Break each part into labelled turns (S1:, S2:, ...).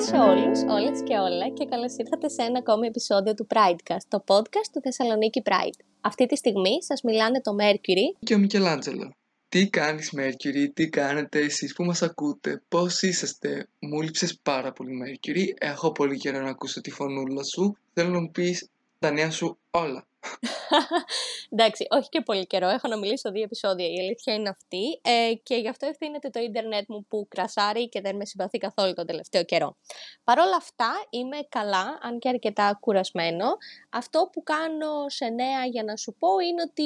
S1: Γεια σε όλους, όλες και όλα και καλώς ήρθατε σε ένα ακόμη επεισόδιο του Pridecast, το podcast του Θεσσαλονίκη Pride. Αυτή τη στιγμή σας μιλάνε το Mercury
S2: και ο Μικελάντζελο. Τι κάνεις Mercury, τι κάνετε εσείς που μας ακούτε, πώς είσαστε; Μου λείψες πάρα πολύ Mercury, έχω πολύ καιρό να ακούσω τη φωνούλα σου. Θέλω να μου πεις τα νέα σου όλα.
S1: Εντάξει, όχι και πολύ καιρό. Έχω να μιλήσω δύο επεισόδια. Η αλήθεια είναι αυτή. Ε, και γι' αυτό ευθύνεται το ίντερνετ μου που κρασάρει και δεν με συμπαθεί καθόλου τον τελευταίο καιρό. Παρ' όλα αυτά είμαι καλά, αν και αρκετά κουρασμένο. Αυτό που κάνω σε νέα για να σου πω είναι ότι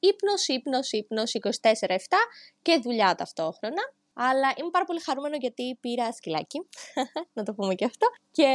S1: ύπνος, ύπνος, ύπνος 24-7 και δουλειά ταυτόχρονα. Αλλά είμαι πάρα πολύ χαρούμενο γιατί πήρα σκυλάκι, να το πούμε και αυτό. Και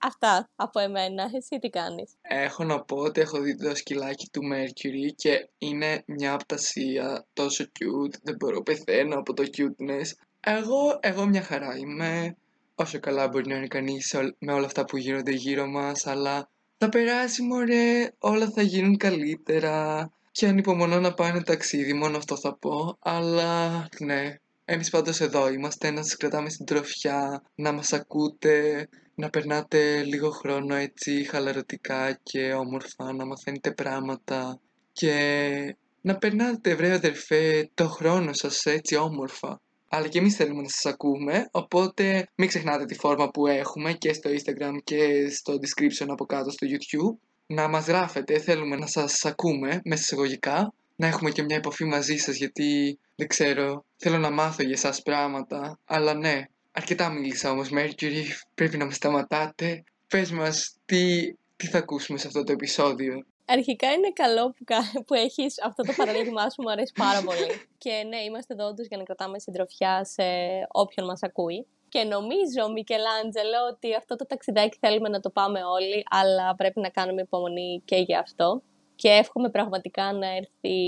S1: αυτά από εμένα. Εσύ τι κάνεις;
S2: Έχω να πω ότι έχω δει το σκυλάκι του Mercury και είναι μια απτασία τόσο cute. Δεν μπορώ πεθαίνω από το cuteness. Εγώ, εγώ μια χαρά είμαι. Όσο καλά μπορεί να είναι κανείς με όλα αυτά που γίνονται γύρω μας, αλλά θα περάσει μωρέ, όλα θα γίνουν καλύτερα. Και ανυπομονώ να πάνε ταξίδι, μόνο αυτό θα πω. Αλλά ναι, εμείς πάντως εδώ είμαστε να σας κρατάμε στην τροφιά, να μας ακούτε, να περνάτε λίγο χρόνο έτσι χαλαρωτικά και όμορφα, να μαθαίνετε πράγματα και να περνάτε βρε αδερφέ το χρόνο σας έτσι όμορφα. Αλλά και εμείς θέλουμε να σας ακούμε, οπότε μην ξεχνάτε τη φόρμα που έχουμε και στο Instagram και στο description από κάτω στο YouTube. Να μας γράφετε, θέλουμε να σας ακούμε μέσα εισαγωγικά να έχουμε και μια επαφή μαζί σας γιατί δεν ξέρω, θέλω να μάθω για εσάς πράγματα, αλλά ναι, αρκετά μίλησα όμως Mercury, πρέπει να με σταματάτε. Πες μας τι, τι θα ακούσουμε σε αυτό το επεισόδιο;
S1: Αρχικά είναι καλό που, που έχεις αυτό το παραδείγμά σου, μου αρέσει πάρα πολύ. και ναι, είμαστε εδώ όντως για να κρατάμε συντροφιά σε όποιον μας ακούει. Και νομίζω, Μικελάντζελο, ότι αυτό το ταξιδάκι θέλουμε να το πάμε όλοι, αλλά πρέπει να κάνουμε υπομονή και για αυτό και εύχομαι πραγματικά να έρθει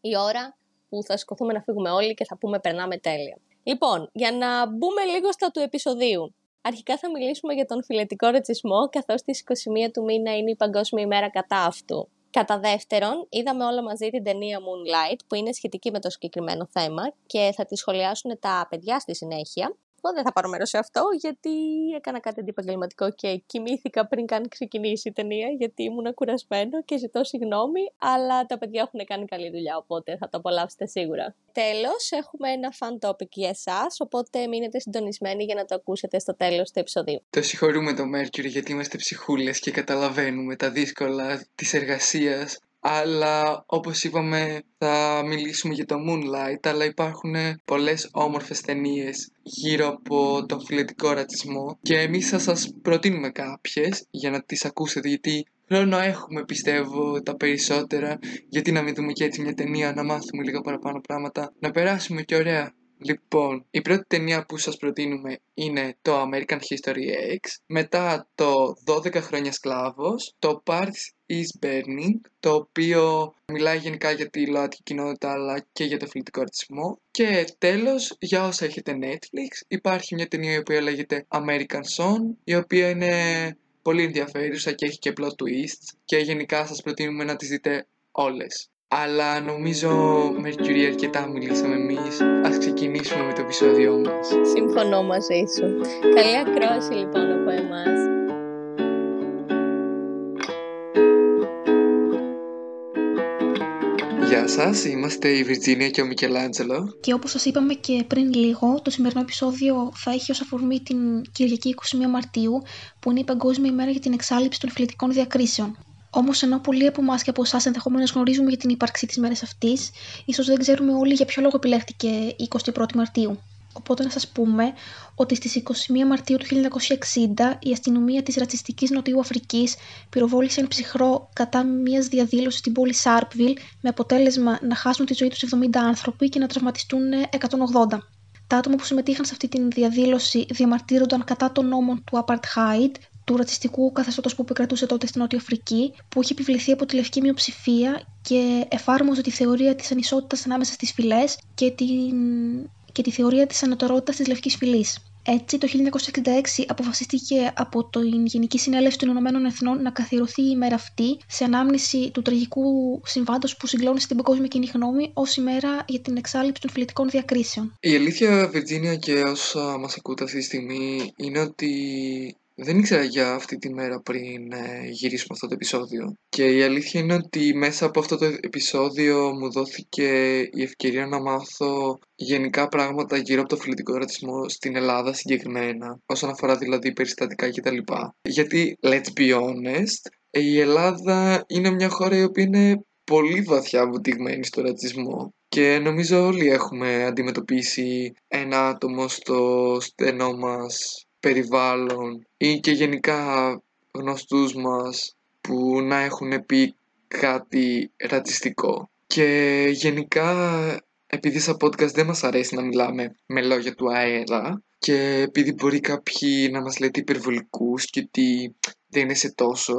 S1: η ώρα που θα σηκωθούμε να φύγουμε όλοι και θα πούμε περνάμε τέλεια. Λοιπόν, για να μπούμε λίγο στα του επεισοδίου. Αρχικά θα μιλήσουμε για τον φιλετικό ρατσισμό, καθώς στις 21 του μήνα είναι η Παγκόσμια ημέρα κατά αυτού. Κατά δεύτερον, είδαμε όλα μαζί την ταινία Moonlight, που είναι σχετική με το συγκεκριμένο θέμα και θα τη σχολιάσουν τα παιδιά στη συνέχεια. Εγώ δεν θα πάρω μέρος σε αυτό, γιατί έκανα κάτι αντιπαγγελματικό και κοιμήθηκα πριν καν ξεκινήσει η ταινία, γιατί ήμουν κουρασμένο και ζητώ συγγνώμη, αλλά τα παιδιά έχουν κάνει καλή δουλειά, οπότε θα το απολαύσετε σίγουρα. Τέλος, έχουμε ένα fun topic για εσάς, οπότε μείνετε συντονισμένοι για να το ακούσετε στο τέλος του επεισοδίου.
S2: Το συγχωρούμε το Mercury γιατί είμαστε ψυχούλες και καταλαβαίνουμε τα δύσκολα της εργασίας αλλά όπως είπαμε θα μιλήσουμε για το Moonlight αλλά υπάρχουν πολλές όμορφες ταινίες γύρω από τον φιλετικό ρατσισμό. Και εμείς θα σας προτείνουμε κάποιες για να τις ακούσετε γιατί χρόνο έχουμε πιστεύω τα περισσότερα. Γιατί να μην δούμε και έτσι μια ταινία να μάθουμε λίγα παραπάνω πράγματα. Να περάσουμε και ωραία Λοιπόν, η πρώτη ταινία που σας προτείνουμε είναι το American History X, μετά το 12 χρόνια σκλάβος, το Parts is Burning, το οποίο μιλάει γενικά για τη ΛΟΑΤΚΙ κοινότητα αλλά και για το φιλτικό ρατσισμό. Και τέλος, για όσα έχετε Netflix, υπάρχει μια ταινία η οποία λέγεται American Song, η οποία είναι πολύ ενδιαφέρουσα και έχει και plot twists και γενικά σας προτείνουμε να τις δείτε όλες. Αλλά νομίζω Mercury αρκετά μιλήσαμε εμείς. Ας ξεκινήσουμε με το επεισόδιό μας.
S1: Συμφωνώ μαζί σου. Καλή ακρόαση λοιπόν από εμάς.
S2: Γεια σας, είμαστε η Βιρτζίνια και ο Μικελάντζελο.
S3: Και όπως σας είπαμε και πριν λίγο, το σημερινό επεισόδιο θα έχει ως αφορμή την Κυριακή 21 Μαρτίου, που είναι η Παγκόσμια ημέρα για την εξάλληψη των φιλετικών διακρίσεων. Όμως, ενώ πολλοί από εμάς και από εσάς ενδεχομένως γνωρίζουμε για την ύπαρξη της μέρας αυτής, ίσως δεν ξέρουμε όλοι για ποιο λόγο επιλέχθηκε η 21η Μαρτίου. Οπότε να σας πούμε ότι στις 21 Μαρτίου του 1960 η αστυνομία της ρατσιστικής Νοτιού Αφρικής πυροβόλησε ένα ψυχρό κατά μιας διαδήλωσης στην πόλη Σάρπβιλ με αποτέλεσμα να χάσουν τη ζωή τους 70 άνθρωποι και να τραυματιστούν 180. Τα άτομα που συμμετείχαν σε αυτή τη διαδήλωση διαμαρτύρονταν κατά των νόμων του Apartheid, του ρατσιστικού καθεστώτος που επικρατούσε τότε στην Νότια Αφρική, που είχε επιβληθεί από τη λευκή μειοψηφία και εφάρμοζε τη θεωρία της ανισότητας ανάμεσα στις φυλές και, την... και τη θεωρία της ανωτερότητας της λευκής φυλής. Έτσι, το 1966 αποφασίστηκε από την Γενική Συνέλευση των Ηνωμένων Εθνών να καθιερωθεί η ημέρα αυτή σε ανάμνηση του τραγικού συμβάντος που συγκλώνησε την παγκόσμια κοινή γνώμη ως ημέρα για την εξάλληψη των φιλετικών διακρίσεων.
S2: Η αλήθεια, Βιρτζίνια, και όσα μας ακούτε αυτή τη στιγμή είναι ότι δεν ήξερα για αυτή τη μέρα πριν ε, γυρίσουμε αυτό το επεισόδιο. Και η αλήθεια είναι ότι μέσα από αυτό το επεισόδιο μου δόθηκε η ευκαιρία να μάθω γενικά πράγματα γύρω από το φιλετικό ρατσισμό στην Ελλάδα συγκεκριμένα, όσον αφορά δηλαδή περιστατικά κτλ. Γιατί, let's be honest, η Ελλάδα είναι μια χώρα η οποία είναι πολύ βαθιά βουτυγμένη στο ρατσισμό και νομίζω όλοι έχουμε αντιμετωπίσει ένα άτομο στο στενό μας περιβάλλον ή και γενικά γνωστούς μας που να έχουν πει κάτι ρατσιστικό. Και γενικά επειδή σαν podcast δεν μας αρέσει να μιλάμε με λόγια του αέρα και επειδή μπορεί κάποιοι να μας λέτε υπερβολικούς και ότι δεν είναι σε τόσο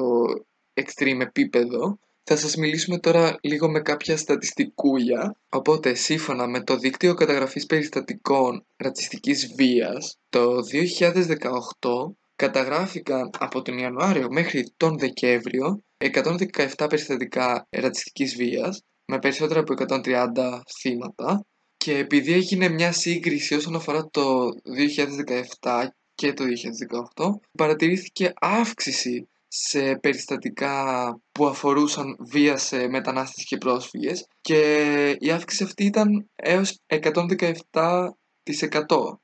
S2: extreme επίπεδο θα σας μιλήσουμε τώρα λίγο με κάποια στατιστικούλια. Οπότε, σύμφωνα με το Δίκτυο Καταγραφής Περιστατικών Ρατσιστικής Βίας, το 2018 καταγράφηκαν από τον Ιανουάριο μέχρι τον Δεκέμβριο 117 περιστατικά ρατσιστικής βίας με περισσότερα από 130 θύματα και επειδή έγινε μια σύγκριση όσον αφορά το 2017 και το 2018 παρατηρήθηκε αύξηση σε περιστατικά που αφορούσαν βία σε μετανάστες και πρόσφυγες και η αύξηση αυτή ήταν έως 117%.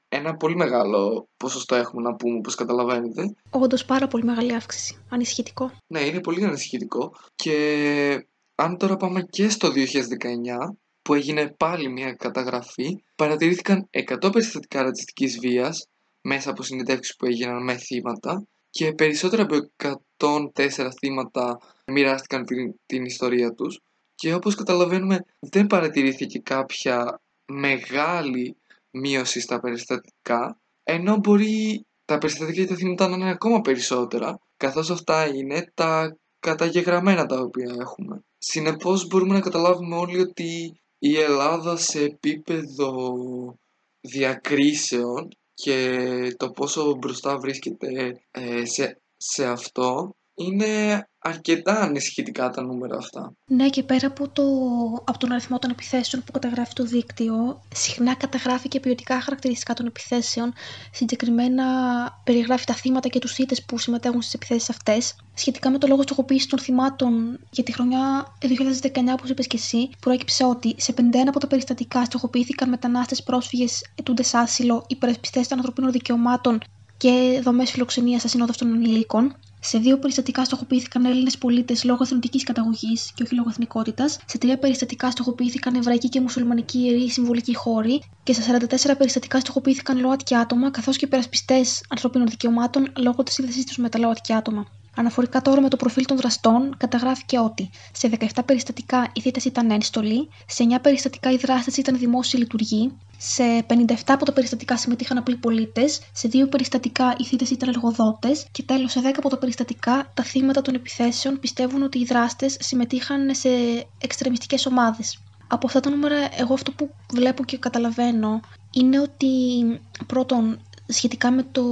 S2: Ένα πολύ μεγάλο ποσοστό έχουμε να πούμε, όπως καταλαβαίνετε.
S3: Όντως πάρα πολύ μεγάλη αύξηση. Ανησυχητικό.
S2: Ναι, είναι πολύ ανησυχητικό. Και αν τώρα πάμε και στο 2019, που έγινε πάλι μια καταγραφή, παρατηρήθηκαν 100 περιστατικά ρατσιστικής βίας μέσα από συνεντεύξεις που έγιναν με θύματα και περισσότερα από 104 θύματα μοιράστηκαν την, την ιστορία τους και όπως καταλαβαίνουμε δεν παρατηρήθηκε κάποια μεγάλη μείωση στα περιστατικά ενώ μπορεί τα περιστατικά και τα θύματα να είναι ακόμα περισσότερα καθώς αυτά είναι τα καταγεγραμμένα τα οποία έχουμε. Συνεπώς μπορούμε να καταλάβουμε όλοι ότι η Ελλάδα σε επίπεδο διακρίσεων και το πόσο μπροστά βρίσκεται ε, σε, σε αυτό είναι αρκετά ανησυχητικά τα νούμερα αυτά.
S3: Ναι, και πέρα από, το, από τον αριθμό των επιθέσεων που καταγράφει το δίκτυο, συχνά καταγράφει και ποιοτικά χαρακτηριστικά των επιθέσεων. Συγκεκριμένα περιγράφει τα θύματα και τους θύτες που συμμετέχουν στις επιθέσεις αυτές. Σχετικά με το λόγο στοχοποίησης των θυμάτων για τη χρονιά 2019, όπως είπες και εσύ, προέκυψε ότι σε 51 από τα περιστατικά στοχοποιήθηκαν μετανάστες πρόσφυγες ετούντες άσυλο, υπερασπιστές των ανθρωπίνων δικαιωμάτων και δομές φιλοξενίας ασυνόδευτων ανηλίκων. Σε δύο περιστατικά στοχοποιήθηκαν Έλληνες πολίτες λόγω εθνική καταγωγής και όχι λόγω εθνικότητας. Σε τρία περιστατικά στοχοποιήθηκαν Εβραϊκοί και Μουσουλμανικοί ιεροί συμβολικοί χώροι. Και σε 44 περιστατικά στοχοποιήθηκαν ΛΟΑΤΚΙ άτομα καθώς και υπερασπιστές ανθρωπίνων δικαιωμάτων λόγω της σύνδεσής τους με τα ΛΟΑΤΚΙ άτομα. Αναφορικά τώρα με το προφίλ των δραστών, καταγράφηκε ότι σε 17 περιστατικά οι θήτε ήταν ένστολοι, σε 9 περιστατικά οι δράστες ήταν δημόσιοι λειτουργοί, σε 57 από τα περιστατικά συμμετείχαν απλοί πολίτες, σε 2 περιστατικά οι θήτε ήταν εργοδότες και τέλος σε 10 από τα περιστατικά τα θύματα των επιθέσεων πιστεύουν ότι οι δράστες συμμετείχαν σε εξτρεμιστικές ομάδες. Από αυτά τα νούμερα, εγώ αυτό που βλέπω και καταλαβαίνω είναι ότι πρώτον σχετικά με, το,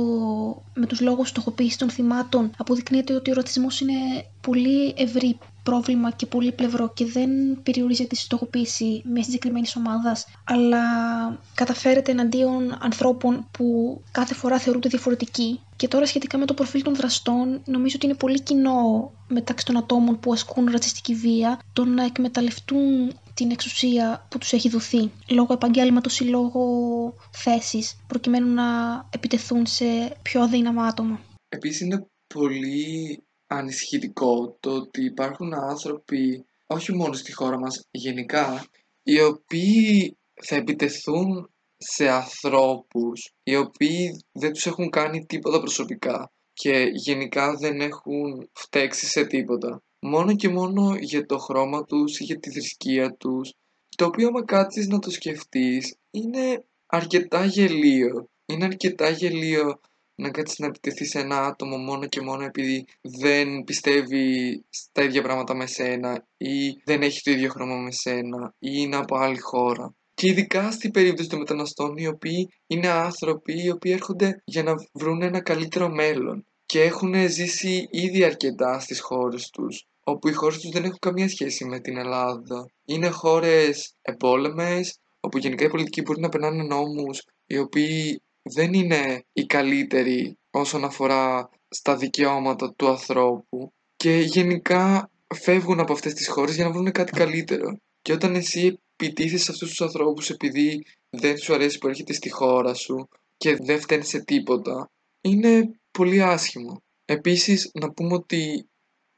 S3: με τους λόγους στοχοποίησης των θυμάτων αποδεικνύεται ότι ο ρατσισμός είναι πολύ ευρύ πρόβλημα και πολύ πλευρό και δεν περιορίζεται στη στοχοποίηση μιας συγκεκριμένης ομάδας, αλλά καταφέρεται εναντίον ανθρώπων που κάθε φορά θεωρούνται διαφορετικοί. Και τώρα σχετικά με το προφίλ των δραστών, νομίζω ότι είναι πολύ κοινό μεταξύ των ατόμων που ασκούν ρατσιστική βία το να εκμεταλλευτούν την εξουσία που τους έχει δοθεί λόγω επαγγέλματος ή λόγω θέσης προκειμένου να επιτεθούν σε πιο αδύναμα άτομα.
S2: Επίσης είναι πολύ ανησυχητικό το ότι υπάρχουν άνθρωποι όχι μόνο στη χώρα μας γενικά οι οποίοι θα επιτεθούν σε ανθρώπους οι οποίοι δεν τους έχουν κάνει τίποτα προσωπικά και γενικά δεν έχουν φταίξει σε τίποτα μόνο και μόνο για το χρώμα τους ή για τη θρησκεία τους. Το οποίο άμα κάτσεις να το σκεφτείς είναι αρκετά γελίο. Είναι αρκετά γελίο να κάτσεις να επιτεθείς σε ένα άτομο μόνο και μόνο επειδή δεν πιστεύει στα ίδια πράγματα με σένα ή δεν έχει το ίδιο χρώμα με σένα ή είναι από άλλη χώρα. Και ειδικά στην περίπτωση των μεταναστών, οι οποίοι είναι άνθρωποι οι οποίοι έρχονται για να βρουν ένα καλύτερο μέλλον και έχουν ζήσει ήδη αρκετά στις χώρες τους όπου οι χώρες τους δεν έχουν καμία σχέση με την Ελλάδα. Είναι χώρες επόλεμες, όπου γενικά οι πολιτικοί μπορεί να περνάνε νόμους οι οποίοι δεν είναι οι καλύτεροι όσον αφορά στα δικαιώματα του ανθρώπου και γενικά φεύγουν από αυτές τις χώρες για να βρουν κάτι καλύτερο. Και όταν εσύ επιτίθεσαι σε αυτούς τους ανθρώπους επειδή δεν σου αρέσει που έρχεται στη χώρα σου και δεν φταίνει σε τίποτα, είναι πολύ άσχημο. Επίσης, να πούμε ότι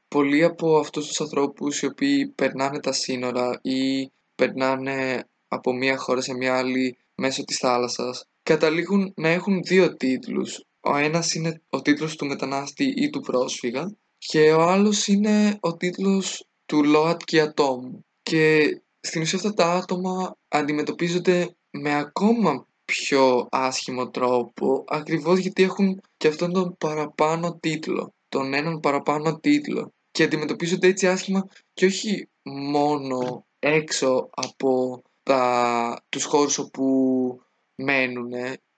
S2: πολλοί από αυτούς τους ανθρώπους οι οποίοι περνάνε τα σύνορα ή περνάνε από μία χώρα σε μία άλλη μέσω της θάλασσας καταλήγουν να έχουν δύο τίτλους. Ο ένας είναι ο τίτλος του μετανάστη ή του πρόσφυγα και ο άλλος είναι ο τίτλος του ΛΟΑΤΚΙ ατόμου. Και στην ουσία αυτά τα άτομα αντιμετωπίζονται με ακόμα πιο άσχημο τρόπο ακριβώς γιατί έχουν και αυτόν τον παραπάνω τίτλο, τον έναν παραπάνω τίτλο και αντιμετωπίζονται έτσι άσχημα και όχι μόνο έξω από τα, τους χώρους όπου μένουν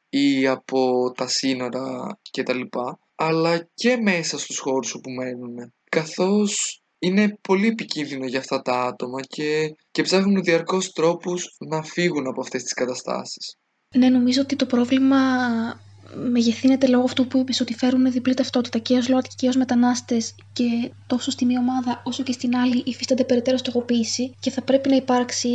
S2: ή από τα σύνορα κτλ. Αλλά και μέσα στους χώρους όπου μένουν. Καθώς είναι πολύ επικίνδυνο για αυτά τα άτομα και, και ψάχνουν διαρκώς τρόπους να φύγουν από αυτές τις καταστάσεις.
S3: Ναι, νομίζω ότι το πρόβλημα μεγεθύνεται λόγω αυτού που είπες ότι φέρουν διπλή ταυτότητα και ως ΛΟΑΤΚΙ και ως μετανάστες και τόσο στη μία ομάδα όσο και στην άλλη υφίστανται περαιτέρω στοχοποίηση και θα πρέπει να υπάρξει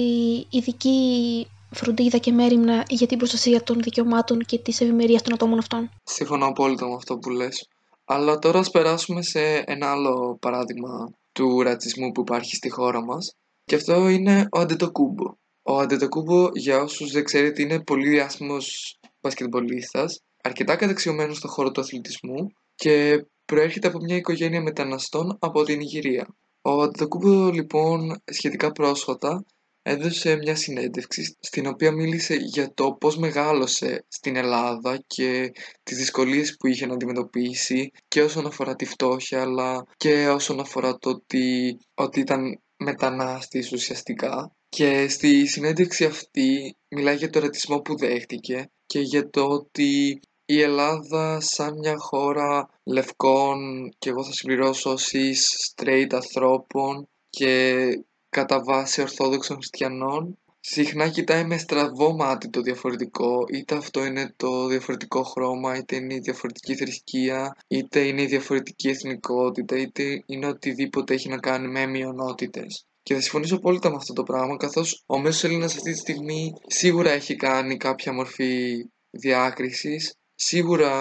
S3: ειδική φροντίδα και μέρημνα για την προστασία των δικαιωμάτων και της ευημερίας των ατόμων αυτών.
S2: Συμφωνώ απόλυτα με αυτό που λες. Αλλά τώρα ας περάσουμε σε ένα άλλο παράδειγμα του ρατσισμού που υπάρχει στη χώρα μας και αυτό είναι ο Αντετοκούμπο. Ο Αντετοκούμπο, για όσους δεν ξέρετε, είναι πολύ διάσημος μπασκετμπολίστας, αρκετά καταξιωμένος στον χώρο του αθλητισμού και προέρχεται από μια οικογένεια μεταναστών από την Ιγυρία. Ο Αντετοκούμπο λοιπόν σχετικά πρόσφατα έδωσε μια συνέντευξη στην οποία μίλησε για το πώς μεγάλωσε στην Ελλάδα και τις δυσκολίες που είχε να αντιμετωπίσει και όσον αφορά τη φτώχεια αλλά και όσον αφορά το ότι, ότι ήταν μετανάστης ουσιαστικά και στη συνέντευξη αυτή μιλάει για το ρατσισμό που δέχτηκε και για το ότι η Ελλάδα σαν μια χώρα λευκών και εγώ θα συμπληρώσω cis straight ανθρώπων και κατά βάση ορθόδοξων χριστιανών συχνά κοιτάει με στραβό μάτι το διαφορετικό. Είτε αυτό είναι το διαφορετικό χρώμα είτε είναι η διαφορετική θρησκεία είτε είναι η διαφορετική εθνικότητα είτε είναι οτιδήποτε έχει να κάνει με μειονότητες και θα συμφωνήσω απόλυτα με αυτό το πράγμα, καθώς ο μέσος Έλληνας αυτή τη στιγμή σίγουρα έχει κάνει κάποια μορφή διάκρισης, σίγουρα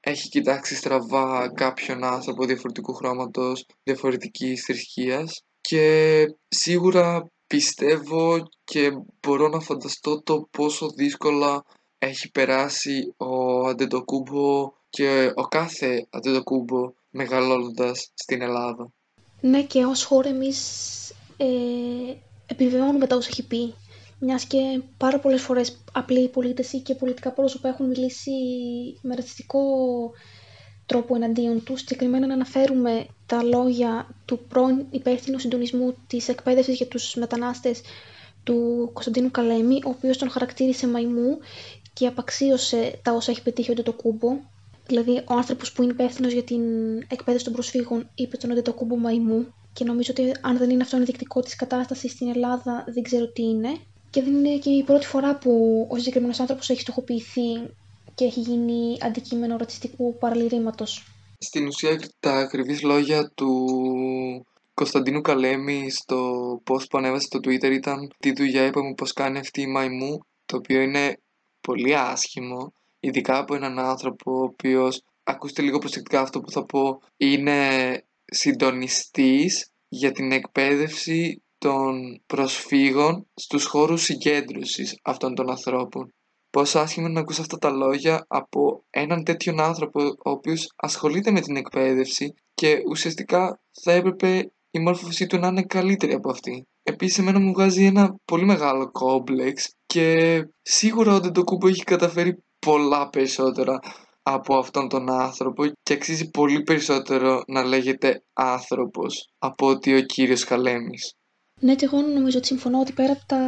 S2: έχει κοιτάξει στραβά κάποιον άνθρωπο διαφορετικού χρώματος, διαφορετικής θρησκείας και σίγουρα πιστεύω και μπορώ να φανταστώ το πόσο δύσκολα έχει περάσει ο Αντετοκούμπο και ο κάθε Αντετοκούμπο μεγαλώνοντας στην Ελλάδα.
S3: Ναι και ως χώρα εμείς ε, επιβεβαιώνουμε τα όσα έχει πει μιας και πάρα πολλές φορές απλοί πολίτες ή και πολιτικά πρόσωπα έχουν μιλήσει με ρατσιστικό τρόπο εναντίον τους. Συγκεκριμένα να αναφέρουμε τα λόγια του πρώην υπεύθυνου συντονισμού της εκπαίδευσης για τους μετανάστες του Κωνσταντίνου Καλέμη, ο οποίος τον χαρακτήρισε μαϊμού και απαξίωσε τα όσα έχει πετύχει ο κούμπο. Δηλαδή, ο άνθρωπος που είναι υπεύθυνος για την εκπαίδευση των προσφύγων είπε τον κούμπο μαϊμού. Και νομίζω ότι αν δεν είναι αυτό ενδεικτικό της κατάστασης στην Ελλάδα, δεν ξέρω τι είναι. Και δεν είναι και η πρώτη φορά που ο συγκεκριμένος άνθρωπος έχει στοχοποιηθεί και έχει γίνει αντικείμενο ρατσιστικού παραλυρήματος.
S2: Στην ουσία τα ακριβής λόγια του Κωνσταντίνου Καλέμη στο post που ανέβασε στο Twitter ήταν «Τι δουλειά είπαμε πως κάνει αυτή η μαϊμού», το οποίο είναι πολύ άσχημο, ειδικά από έναν άνθρωπο ο οποίος, ακούστε λίγο προσεκτικά αυτό που θα πω, είναι συντονιστής για την εκπαίδευση των προσφύγων στους χώρους συγκέντρωσης αυτών των ανθρώπων. Πόσο άσχημο είναι να ακούς αυτά τα λόγια από έναν τέτοιον άνθρωπο ο οποίος ασχολείται με την εκπαίδευση και ουσιαστικά θα έπρεπε η μόρφωσή του να είναι καλύτερη από αυτή. Επίσης εμένα μου βγάζει ένα πολύ μεγάλο κόμπλεξ και σίγουρα ο Ντεντοκούμπο έχει καταφέρει πολλά περισσότερα από αυτόν τον άνθρωπο και αξίζει πολύ περισσότερο να λέγεται άνθρωπος από ότι ο κύριος Καλέμης.
S3: Ναι, και εγώ νομίζω ότι συμφωνώ ότι πέρα από τα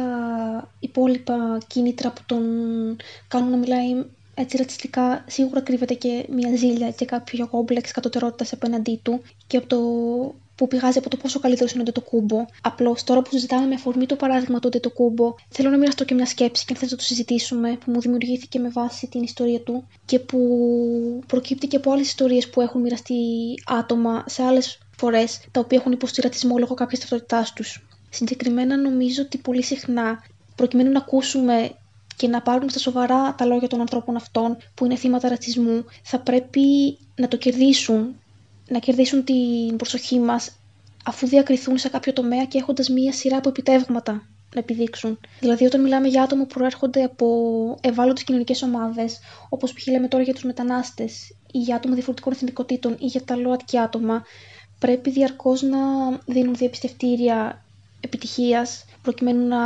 S3: υπόλοιπα κίνητρα που τον κάνουν να μιλάει έτσι ρατσιστικά, σίγουρα κρύβεται και μια ζήλια και κάποιο κόμπλεξ κατωτερότητας απέναντί του και από το που πηγάζει από το πόσο καλύτερο είναι το κούμπο. Απλώς τώρα που συζητάμε με αφορμή το παράδειγμα του το κούμπο, θέλω να μοιραστώ και μια σκέψη και αν θε να το συζητήσουμε, που μου δημιουργήθηκε με βάση την ιστορία του και που προκύπτει και από άλλες ιστορίες που έχουν μοιραστεί άτομα σε άλλες φορές, τα οποία έχουν υποστεί ρατσισμό λόγω κάποιας ταυτότητάς τους. Συγκεκριμένα νομίζω ότι πολύ συχνά, προκειμένου να ακούσουμε και να πάρουμε στα σοβαρά τα λόγια των ανθρώπων αυτών που είναι θύματα ρατσισμού, θα πρέπει να το κερδίσουν να κερδίσουν την προσοχή μας αφού διακριθούν σε κάποιο τομέα και έχοντας μία σειρά από επιτεύγματα να επιδείξουν. Δηλαδή, όταν μιλάμε για άτομα που προέρχονται από ευάλωτες κοινωνικές ομάδες, όπως π.χ. λέμε τώρα για τους μετανάστες ή για άτομα διαφορετικών εθνικότητων ή για τα ΛΟΑΤΚΙ άτομα, πρέπει διαρκώς να δίνουν διαπιστευτήρια επιτυχίας προκειμένου να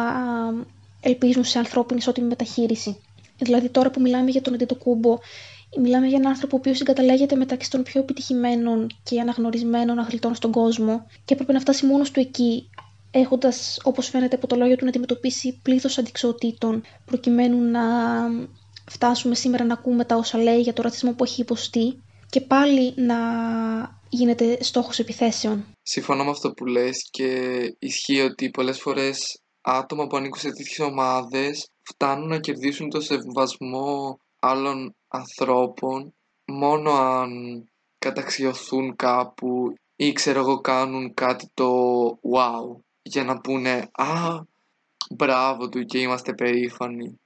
S3: ελπίζουν σε ανθρώπινη ισότιμη μεταχείριση. Δηλαδή, τώρα που μιλάμε για τον Αντιτοκούμπο Μιλάμε για έναν άνθρωπο ο οποίος συγκαταλέγεται μεταξύ των πιο επιτυχημένων και αναγνωρισμένων αθλητών στον κόσμο και έπρεπε να φτάσει μόνος του εκεί, έχοντας, όπως φαίνεται από το λόγιο του, να αντιμετωπίσει πλήθος αντικσοτήτων, προκειμένου να φτάσουμε σήμερα να ακούμε τα όσα λέει για το ρατσισμό που έχει υποστεί και πάλι να γίνεται στόχος επιθέσεων.
S2: Συμφωνώ με αυτό που λες και ισχύει ότι πολλές φορές άτομα που ανήκουν σε τέτοιες ομάδες φτάνουν να κερδίσουν το σεβασμό άλλων ανθρώπων μόνο αν καταξιωθούν κάπου ή ξέρω εγώ κάνουν κάτι το wow για να πούνε «Α, μπράβο του και είμαστε περήφανοι».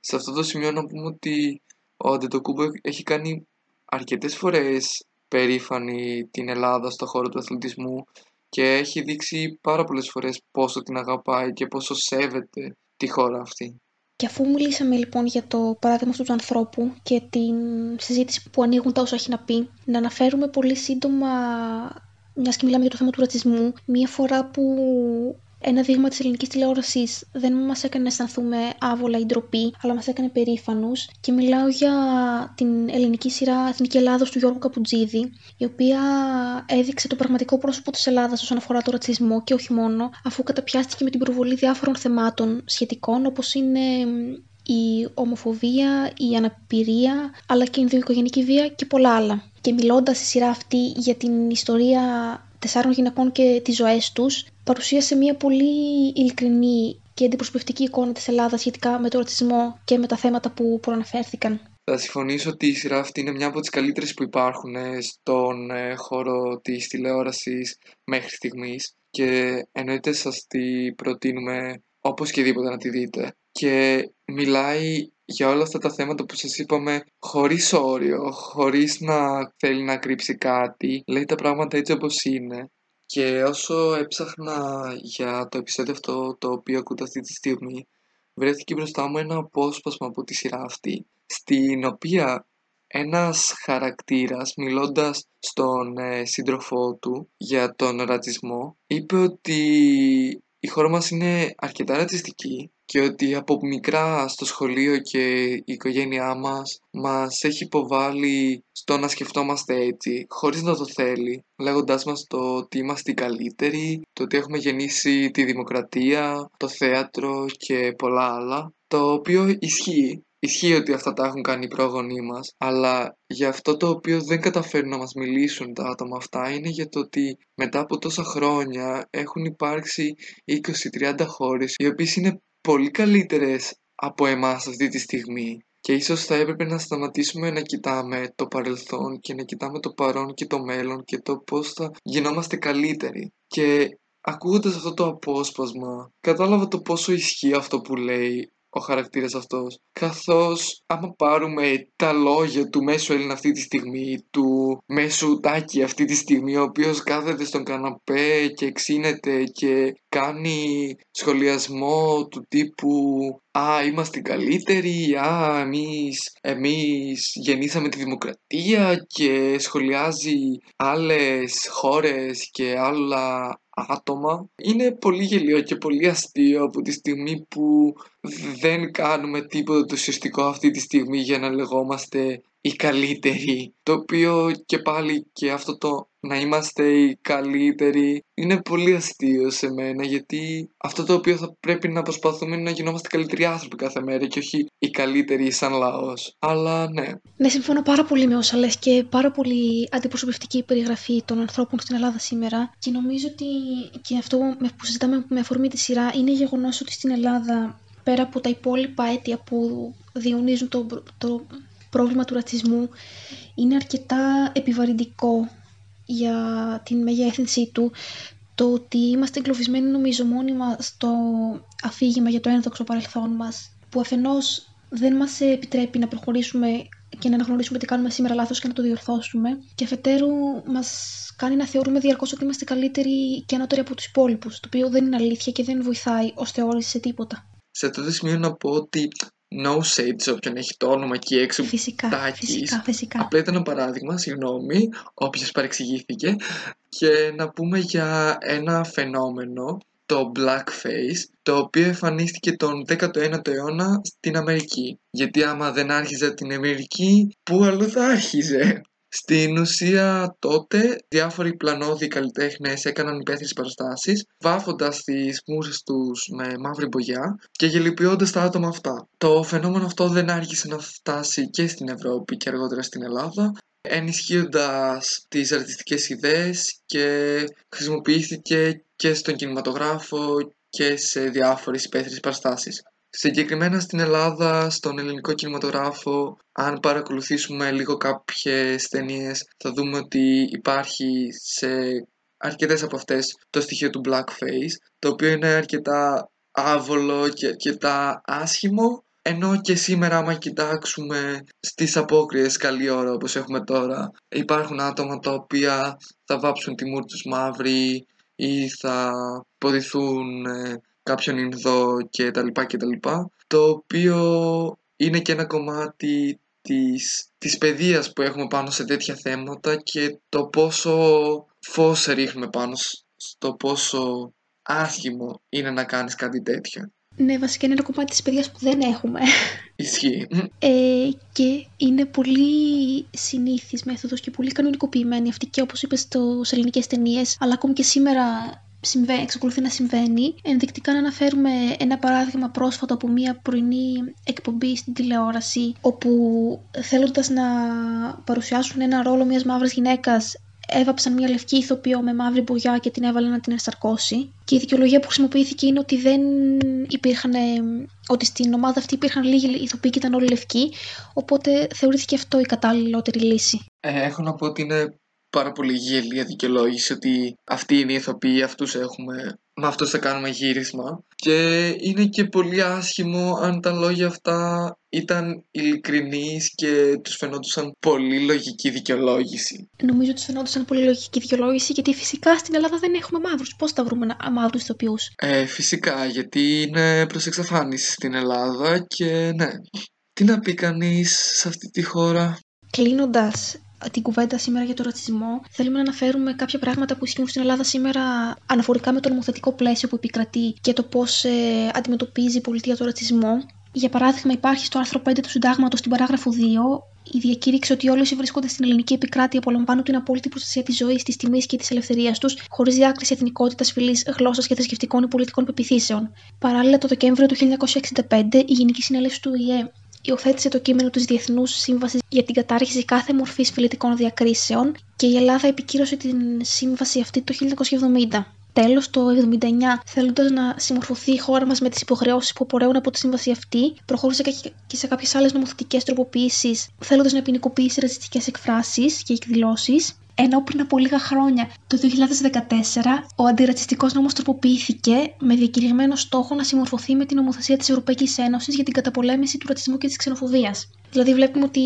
S2: Σε αυτό το σημείο να πούμε ότι ο Αντετοκούμπο έχει κάνει αρκετές φορές περήφανη την Ελλάδα στο χώρο του αθλητισμού και έχει δείξει πάρα πολλές φορές πόσο την αγαπάει και πόσο σέβεται τη χώρα αυτή.
S3: Και αφού μιλήσαμε λοιπόν για το παράδειγμα αυτού του ανθρώπου και την συζήτηση που ανοίγουν τα όσα έχει να πει, να αναφέρουμε πολύ σύντομα, μιας και μιλάμε για το θέμα του ρατσισμού, μία φορά που ένα δείγμα της ελληνικής τηλεόρασης δεν μας έκανε να αισθανθούμε άβολα ή ντροπή, αλλά μας έκανε περήφανους και μιλάω για την ελληνική σειρά Εθνική Ελλάδος του Γιώργου Καπουτζίδη, η οποία έδειξε το πραγματικό πρόσωπο της Ελλάδας όσον αφορά το ρατσισμό και όχι μόνο, αφού καταπιάστηκε με την προβολή διάφορων θεμάτων σχετικών, όπως είναι η ομοφοβία, η αναπηρία, αλλά και η ενδοοικογενική βία και πολλά άλλα. Και μιλώντας στη σειρά αυτή για την ιστορία τεσσάρων γυναικών και τις ζωές τους, παρουσίασε μια πολύ ειλικρινή και αντιπροσωπευτική εικόνα της Ελλάδας σχετικά με τον ρατσισμό και με τα θέματα που προαναφέρθηκαν.
S2: Θα συμφωνήσω ότι η σειρά αυτή είναι μια από τις καλύτερες που υπάρχουν ε, στον ε, χώρο της τηλεόρασης μέχρι στιγμής και εννοείται σας τη προτείνουμε όπως και δίποτε να τη δείτε. Και μιλάει για όλα αυτά τα θέματα που σας είπαμε χωρίς όριο, χωρίς να θέλει να κρύψει κάτι, λέει τα πράγματα έτσι όπως είναι. Και όσο έψαχνα για το επεισόδιο αυτό το οποίο ακούτε αυτή τη στιγμή, βρέθηκε μπροστά μου ένα απόσπασμα από τη σειρά αυτή, στην οποία ένας χαρακτήρας μιλώντας στον ε, σύντροφό του για τον ρατσισμό είπε ότι η χώρα μας είναι αρκετά ρατσιστική και ότι από μικρά στο σχολείο και η οικογένειά μας μας έχει υποβάλει στο να σκεφτόμαστε έτσι, χωρίς να το θέλει, λέγοντάς μας το ότι είμαστε οι καλύτεροι, το ότι έχουμε γεννήσει τη δημοκρατία, το θέατρο και πολλά άλλα, το οποίο ισχύει. Ισχύει ότι αυτά τα έχουν κάνει οι πρόγονοί μας, αλλά για αυτό το οποίο δεν καταφέρουν να μας μιλήσουν τα άτομα αυτά είναι για το ότι μετά από τόσα χρόνια έχουν υπάρξει 20-30 χώρες οι οποίες είναι πολύ καλύτερες από εμάς αυτή τη στιγμή και ίσως θα έπρεπε να σταματήσουμε να κοιτάμε το παρελθόν και να κοιτάμε το παρόν και το μέλλον και το πώς θα γινόμαστε καλύτεροι. Και ακούγοντας αυτό το απόσπασμα, κατάλαβα το πόσο ισχύει αυτό που λέει ο χαρακτήρας αυτός. Καθώς άμα πάρουμε τα λόγια του μέσου Έλληνα αυτή τη στιγμή, του μέσου Τάκη αυτή τη στιγμή, ο οποίος κάθεται στον καναπέ και ξύνεται και κάνει σχολιασμό του τύπου «Α, είμαστε καλύτεροι», «Α, εμείς, εμείς γεννήσαμε τη δημοκρατία» και σχολιάζει άλλες χώρες και άλλα άτομα. Είναι πολύ γελίο και πολύ αστείο από τη στιγμή που δεν κάνουμε τίποτα το ουσιαστικό αυτή τη στιγμή για να λεγόμαστε οι καλύτεροι. Το οποίο και πάλι και αυτό το να είμαστε οι καλύτεροι είναι πολύ αστείο σε μένα γιατί αυτό το οποίο θα πρέπει να προσπαθούμε είναι να γινόμαστε καλύτεροι άνθρωποι κάθε μέρα και όχι οι καλύτεροι σαν λαός. Αλλά ναι.
S3: Ναι, συμφωνώ πάρα πολύ με όσα λες και πάρα πολύ αντιπροσωπευτική περιγραφή των ανθρώπων στην Ελλάδα σήμερα και νομίζω ότι και αυτό που συζητάμε με αφορμή τη σειρά είναι γεγονός ότι στην Ελλάδα πέρα από τα υπόλοιπα αίτια που διονύζουν το, το πρόβλημα του ρατσισμού είναι αρκετά επιβαρυντικό για την μεγέθυνσή του το ότι είμαστε εγκλωβισμένοι νομίζω μόνιμα στο αφήγημα για το ένδοξο παρελθόν μας που αφενός δεν μας επιτρέπει να προχωρήσουμε και να αναγνωρίσουμε τι κάνουμε σήμερα λάθος και να το διορθώσουμε και αφετέρου μας κάνει να θεωρούμε διαρκώς ότι είμαστε καλύτεροι και ανώτεροι από τους υπόλοιπους, το οποίο δεν είναι αλήθεια και δεν βοηθάει ως θεώρηση σε τίποτα.
S2: Σε αυτό το σημείο να πω ότι no shade σε όποιον έχει το όνομα εκεί έξω
S3: Φυσικά,
S2: Τάκης.
S3: φυσικά, φυσικά.
S2: Απλά ήταν ένα παράδειγμα, συγγνώμη, όποιος παρεξηγήθηκε. Και να πούμε για ένα φαινόμενο, το blackface, το οποίο εμφανίστηκε τον 19ο αιώνα στην Αμερική. Γιατί άμα δεν άρχιζε την Αμερική, πού αλλού θα άρχιζε; Στην ουσία τότε διάφοροι πλανόδιοι καλλιτέχνες έκαναν υπαίθριες παραστάσεις, βάφοντας τις μούρε τους με μαύρη μπογιά και γελιοποιώντας τα άτομα αυτά. Το φαινόμενο αυτό δεν άρχισε να φτάσει και στην Ευρώπη και αργότερα στην Ελλάδα, ενισχύοντας τις αρτιστικές ιδέες και χρησιμοποιήθηκε και στον κινηματογράφο και σε διάφορες υπαίθριες παραστάσεις. Συγκεκριμένα στην Ελλάδα, στον ελληνικό κινηματογράφο, αν παρακολουθήσουμε λίγο κάποιες ταινίες, θα δούμε ότι υπάρχει σε αρκετές από αυτές το στοιχείο του blackface, το οποίο είναι αρκετά άβολο και αρκετά άσχημο, ενώ και σήμερα άμα κοιτάξουμε στις απόκριες καλή ώρα όπως έχουμε τώρα, υπάρχουν άτομα τα οποία θα βάψουν τη μούρη τους μαύρη ή θα ποδηθούν ε, κάποιον Ινδό και τα λοιπά και τα λοιπά, το οποίο είναι και ένα κομμάτι της, της παιδείας που έχουμε πάνω σε τέτοια θέματα και το πόσο φως ρίχνουμε πάνω στο πόσο άσχημο είναι να κάνεις κάτι τέτοιο.
S3: Ναι, βασικά είναι ένα κομμάτι της παιδιάς που δεν έχουμε.
S2: Ισχύει.
S3: Ε, και είναι πολύ συνήθις μέθοδος και πολύ κανονικοποιημένη αυτή και όπως είπες στο, σε ελληνικές ταινίες, αλλά ακόμη και σήμερα συμβαίνει, εξακολουθεί να συμβαίνει. Ενδεικτικά να αναφέρουμε ένα παράδειγμα πρόσφατο από μια πρωινή εκπομπή στην τηλεόραση, όπου θέλοντας να παρουσιάσουν ένα ρόλο μιας μαύρης γυναίκας έβαψαν μια λευκή ηθοποιό με μαύρη μπογιά και την έβαλαν να την ενσαρκώσει. Και η δικαιολογία που χρησιμοποιήθηκε είναι ότι δεν υπήρχαν, ότι στην ομάδα αυτή υπήρχαν λίγοι ηθοποιοί και ήταν όλοι λευκοί, οπότε θεωρήθηκε αυτό η κατάλληλότερη λύση.
S2: Ε, έχω να πω ότι είναι πάρα πολύ γελία δικαιολόγηση ότι αυτοί είναι οι ηθοποιοί, αυτούς έχουμε, με αυτούς θα κάνουμε γύρισμα. Και είναι και πολύ άσχημο αν τα λόγια αυτά ήταν ειλικρινείς και τους φαινόντουσαν πολύ λογική δικαιολόγηση.
S3: Νομίζω ότι φαινόντουσαν πολύ λογική δικαιολόγηση γιατί φυσικά στην Ελλάδα δεν έχουμε μαύρους. Πώς θα βρούμε μαύρους ηθοποιούς;
S2: Ε, φυσικά, γιατί είναι προς εξαφάνιση στην Ελλάδα και ναι. Τι να πει κανείς σε αυτή τη χώρα;
S3: Κλείνοντας, την κουβέντα σήμερα για τον ρατσισμό, θέλουμε να αναφέρουμε κάποια πράγματα που ισχύουν στην Ελλάδα σήμερα αναφορικά με το νομοθετικό πλαίσιο που επικρατεί και το πώς ε, αντιμετωπίζει η πολιτεία τον ρατσισμό. Για παράδειγμα, υπάρχει στο άρθρο 5 του Συντάγματος, στην παράγραφο 2, η διακήρυξη ότι όλοι όσοι βρίσκονται στην ελληνική επικράτεια απολαμβάνουν την απόλυτη προστασία της ζωής, της τιμής και της ελευθερίας τους, χωρίς διάκριση εθνικότητας, φυλής, γλώσσας και θρησκευτικών ή πολιτικών πεπιθήσεων. Παράλληλα, το Δεκέμβριο του 1965, η Γενική Συνέλευση του ΙΕ υιοθέτησε το κείμενο της Διεθνούς Σύμβασης για την κατάργηση κάθε μορφής φιλετικών διακρίσεων και η Ελλάδα επικύρωσε την σύμβαση αυτή το 1970. Τέλος, το 1979, θέλοντας να συμμορφωθεί η χώρα μας με τις υποχρεώσεις που απορρέουν από τη σύμβαση αυτή, προχώρησε και σε κάποιες άλλες νομοθετικές τροποποιήσεις, θέλοντας να ποινικοποιήσει ρατσιστικές εκφράσεις και εκδηλώσεις, ενώ πριν από λίγα χρόνια, το 2014, ο αντιρατσιστικός νόμος τροποποιήθηκε με διακηρυγμένο στόχο να συμμορφωθεί με την νομοθεσία της Ευρωπαϊκής Ένωσης για την καταπολέμηση του ρατσισμού και της ξενοφοβίας. Δηλαδή βλέπουμε ότι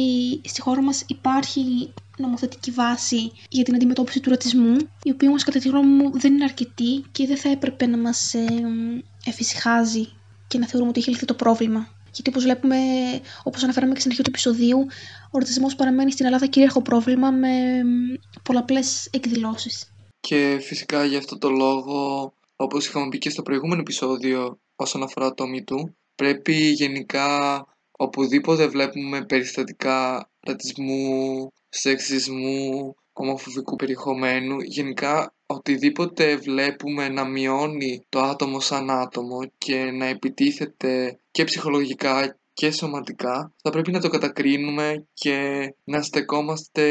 S3: στη χώρα μας υπάρχει νομοθετική βάση για την αντιμετώπιση του ρατσισμού, η οποία όμως κατά τη γνώμη μου δεν είναι αρκετή και δεν θα έπρεπε να μας ε, εφησυχάζει και να θεωρούμε ότι έχει λυθεί το πρόβλημα. Γιατί όπως βλέπουμε, όπως αναφέραμε και στην αρχή του επεισοδίου, ο ρατσισμός παραμένει στην Ελλάδα κυρίαρχο πρόβλημα με πολλαπλές εκδηλώσεις.
S2: Και φυσικά για αυτό το λόγο, όπως είχαμε πει και στο προηγούμενο επεισόδιο όσον αφορά το MeToo, πρέπει γενικά οπουδήποτε βλέπουμε περιστατικά ρατσισμού, σεξισμού, ομοφοβικού περιεχομένου, γενικά οτιδήποτε βλέπουμε να μειώνει το άτομο σαν άτομο και να επιτίθεται και ψυχολογικά και σωματικά, θα πρέπει να το κατακρίνουμε και να στεκόμαστε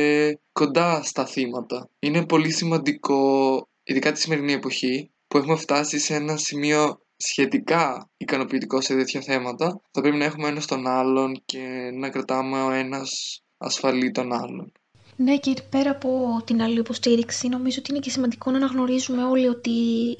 S2: κοντά στα θύματα. Είναι πολύ σημαντικό, ειδικά τη σημερινή εποχή, που έχουμε φτάσει σε ένα σημείο σχετικά ικανοποιητικό σε τέτοια θέματα, θα πρέπει να έχουμε ένα τον άλλον και να κρατάμε ο ένας ασφαλή τον άλλον.
S3: Ναι, και πέρα από την άλλη υποστήριξη, νομίζω ότι είναι και σημαντικό να αναγνωρίζουμε όλοι ότι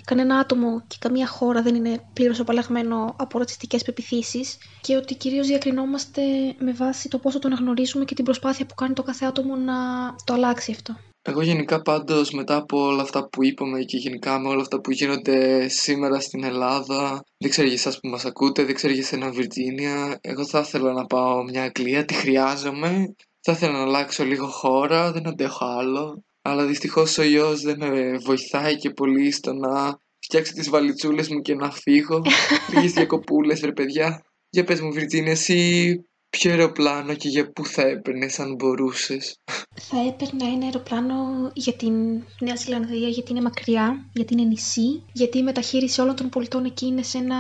S3: κανένα άτομο και καμία χώρα δεν είναι πλήρως απαλλαγμένο από ρατσιστικές πεπιθήσεις και ότι κυρίως διακρινόμαστε με βάση το πόσο το αναγνωρίζουμε και την προσπάθεια που κάνει το κάθε άτομο να το αλλάξει αυτό.
S2: Εγώ γενικά πάντως μετά από όλα αυτά που είπαμε και γενικά με όλα αυτά που γίνονται σήμερα στην Ελλάδα δεν ξέρω για εσάς που μας ακούτε, δεν ξέρω για εσένα Βιρτζίνια εγώ θα ήθελα να πάω μια Αγγλία, τη χρειάζομαι. Θα ήθελα να αλλάξω λίγο χώρα, δεν αντέχω άλλο. Αλλά δυστυχώς ο ιός δεν με βοηθάει και πολύ στο να φτιάξω τις βαλιτσούλες μου και να φύγω. Πήγες διακοπούλες ρε παιδιά. Για πες μου Βιρτζίνια εσύ Ποιο αεροπλάνο και για πού θα έπαιρνες αν μπορούσες;
S3: Θα έπαιρνα ένα αεροπλάνο για την Νέα Ζηλανδία γιατί είναι μακριά, γιατί είναι νησί, γιατί η μεταχείριση όλων των πολιτών εκεί είναι σε ένα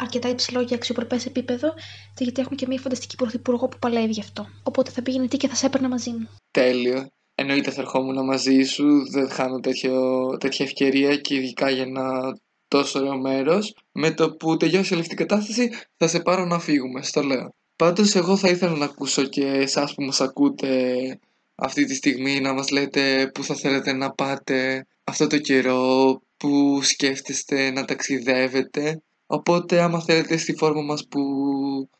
S3: αρκετά υψηλό και αξιοπρεπές επίπεδο και γιατί έχουμε και μια φανταστική πρωθυπουργό που παλεύει γι' αυτό. Οπότε θα πήγαινε εκεί και θα σε έπαιρνα μαζί μου.
S2: Τέλειο. Εννοείται θα ερχόμουν μαζί σου, δεν χάνω τέτοιο, τέτοια ευκαιρία και ειδικά για ένα τόσο ωραίο μέρος. Με το που τελειώσει όλη αυτή η κατάσταση θα σε πάρω να φύγουμε, στο λέω. Πάντως εγώ θα ήθελα να ακούσω και εσάς που μας ακούτε αυτή τη στιγμή να μας λέτε πού θα θέλετε να πάτε αυτό το καιρό, που σκέφτεστε να ταξιδεύετε. Οπότε άμα θέλετε στη φόρμα μας που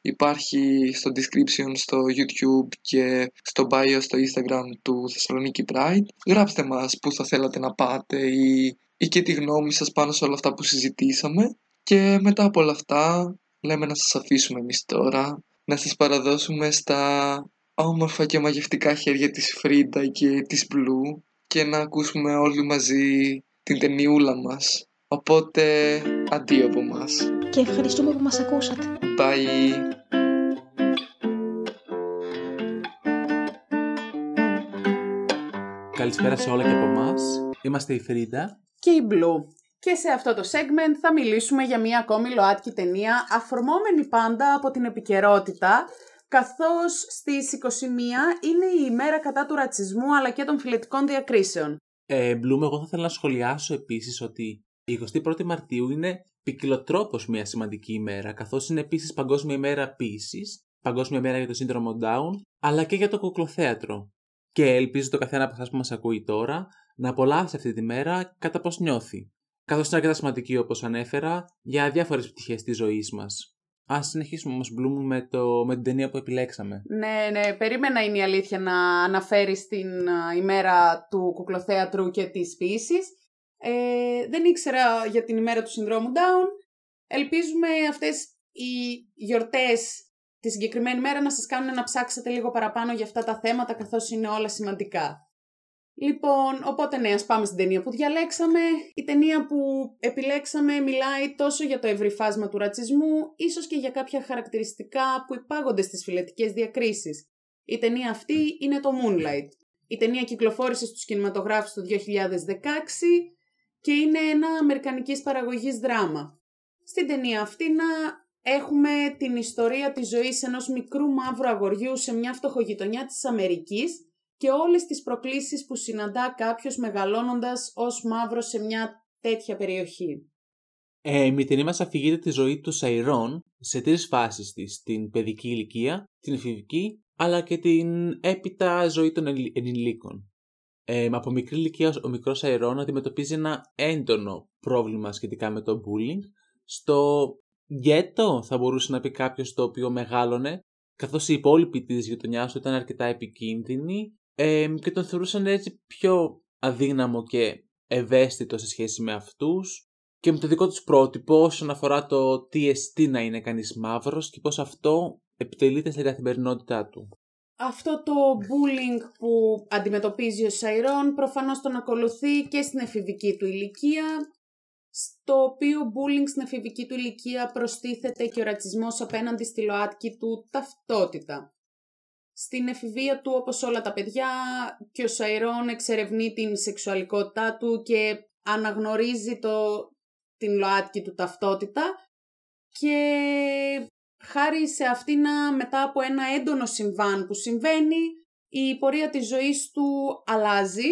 S2: υπάρχει στο description στο YouTube και στο bio στο Instagram του Θεσσαλονίκη Pride γράψτε μας που θα θέλατε να πάτε ή, ή και τη γνώμη σας πάνω σε όλα αυτά που συζητήσαμε και μετά από όλα αυτά λέμε να σας αφήσουμε εμείς τώρα να σας παραδώσουμε στα όμορφα και μαγευτικά χέρια της Φρίντα και της Μπλου και να ακούσουμε όλοι μαζί την ταινιούλα μας. Οπότε, αντίο από μας.
S3: Και ευχαριστούμε που μας ακούσατε.
S2: Bye!
S4: Καλησπέρα σε όλα και από εμάς. Είμαστε η Φρίντα
S5: και η Μπλου. Και σε αυτό το segment θα μιλήσουμε για μια ακόμη ΛΟΑΤΚΙ ταινία, αφορμόμενη πάντα από την επικαιρότητα, καθώς στις 21 είναι η ημέρα κατά του ρατσισμού αλλά και των φιλετικών διακρίσεων.
S4: Ε, Μπλουμ, εγώ θα ήθελα να σχολιάσω επίσης ότι η 21η Μαρτίου είναι ποικιλοτρόπως μια σημαντική ημέρα, καθώς είναι επίσης Παγκόσμια ημέρα ποιήσης, Παγκόσμια ημέρα για το σύνδρομο Down, αλλά και για το κουκλοθέατρο. Και ελπίζω το καθένα από εσάς που μας ακούει τώρα να απολαύσει αυτή τη μέρα κατά πώ νιώθει καθώς είναι αρκετά σημαντική όπως ανέφερα για διάφορες πτυχές της ζωής μας. Α συνεχίσουμε όμως, Μπλουμ, με, το, με την ταινία που επιλέξαμε.
S5: Ναι, ναι, περίμενα είναι η αλήθεια να αναφέρει την ημέρα του κουκλοθέατρου και της ποιήσης. Ε, δεν ήξερα για την ημέρα του συνδρόμου Down. Ελπίζουμε αυτές οι γιορτές τη συγκεκριμένη μέρα να σας κάνουν να ψάξετε λίγο παραπάνω για αυτά τα θέματα καθώς είναι όλα σημαντικά. Λοιπόν, οπότε ναι, ας πάμε στην ταινία που διαλέξαμε. Η ταινία που επιλέξαμε μιλάει τόσο για το ευρύ φάσμα του ρατσισμού, ίσως και για κάποια χαρακτηριστικά που υπάγονται στις φιλετικές διακρίσεις. Η ταινία αυτή είναι το Moonlight. Η ταινία κυκλοφόρησε στους κινηματογράφους το 2016 και είναι ένα αμερικανικής παραγωγής δράμα. Στην ταινία αυτή να έχουμε την ιστορία της ζωής ενός μικρού μαύρου αγοριού σε μια φτωχογειτονιά της Αμερικής και όλες τις προκλήσεις που συναντά κάποιος μεγαλώνοντας ως μαύρος σε μια τέτοια περιοχή.
S4: Ε, η μητρή μας αφηγείται τη ζωή του Σαϊρών σε τρεις φάσεις της, την παιδική ηλικία, την εφηβική, αλλά και την έπειτα ζωή των ενηλίκων. Ε, από μικρή ηλικία ο μικρός Σαϊρών αντιμετωπίζει ένα έντονο πρόβλημα σχετικά με το bullying. Στο γκέτο θα μπορούσε να πει κάποιος το οποίο μεγάλωνε, καθώς οι υπόλοιποι της γειτονιάς του ήταν αρκετά επικίνδυνοι και τον θεωρούσαν έτσι πιο αδύναμο και ευαίσθητο σε σχέση με αυτούς και με το δικό τους πρότυπο όσον αφορά το τι εστί να είναι κανείς μαύρος και πώς αυτό επιτελείται στην καθημερινότητά του.
S5: Αυτό το bullying που αντιμετωπίζει ο Σαϊρόν προφανώς τον ακολουθεί και στην εφηβική του ηλικία. στο οποίο bullying στην εφηβική του ηλικία προστίθεται και ο ρατσισμός απέναντι στη ΛΟΑΤΚΙ του ταυτότητα. Στην εφηβεία του, όπως όλα τα παιδιά, και ο Σαϊρόν εξερευνεί την σεξουαλικότητά του και αναγνωρίζει το, την ΛΟΑΤΚΙ του ταυτότητα και χάρη σε αυτήν μετά από ένα έντονο συμβάν που συμβαίνει, η πορεία της ζωής του αλλάζει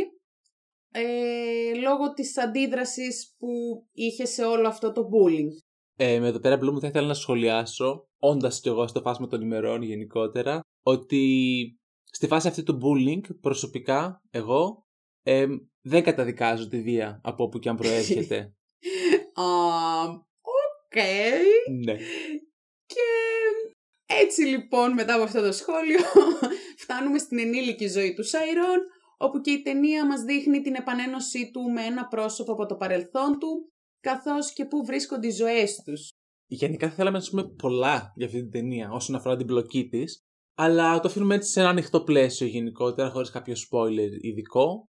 S5: ε, λόγω της αντίδρασης που είχε σε όλο αυτό το bullying.
S4: Ε, με το πέρα Bloom θα ήθελα να σχολιάσω, όντας κι εγώ στο φάσμα των ημερών γενικότερα, ότι στη φάση αυτή του bullying προσωπικά εγώ ε, δεν καταδικάζω τη βία από όπου και αν προέρχεται.
S5: Οκ.
S4: ναι.
S5: Και έτσι λοιπόν μετά από αυτό το σχόλιο φτάνουμε στην ενήλικη ζωή του Σάιρον όπου και η ταινία μας δείχνει την επανένωσή του με ένα πρόσωπο από το παρελθόν του καθώς και πού βρίσκονται οι ζωές τους.
S4: Γενικά θα θέλαμε να πούμε πολλά για αυτή την ταινία όσον αφορά την πλοκή της, αλλά το αφήνουμε έτσι σε ένα ανοιχτό πλαίσιο γενικότερα, χωρίς κάποιο spoiler ειδικό,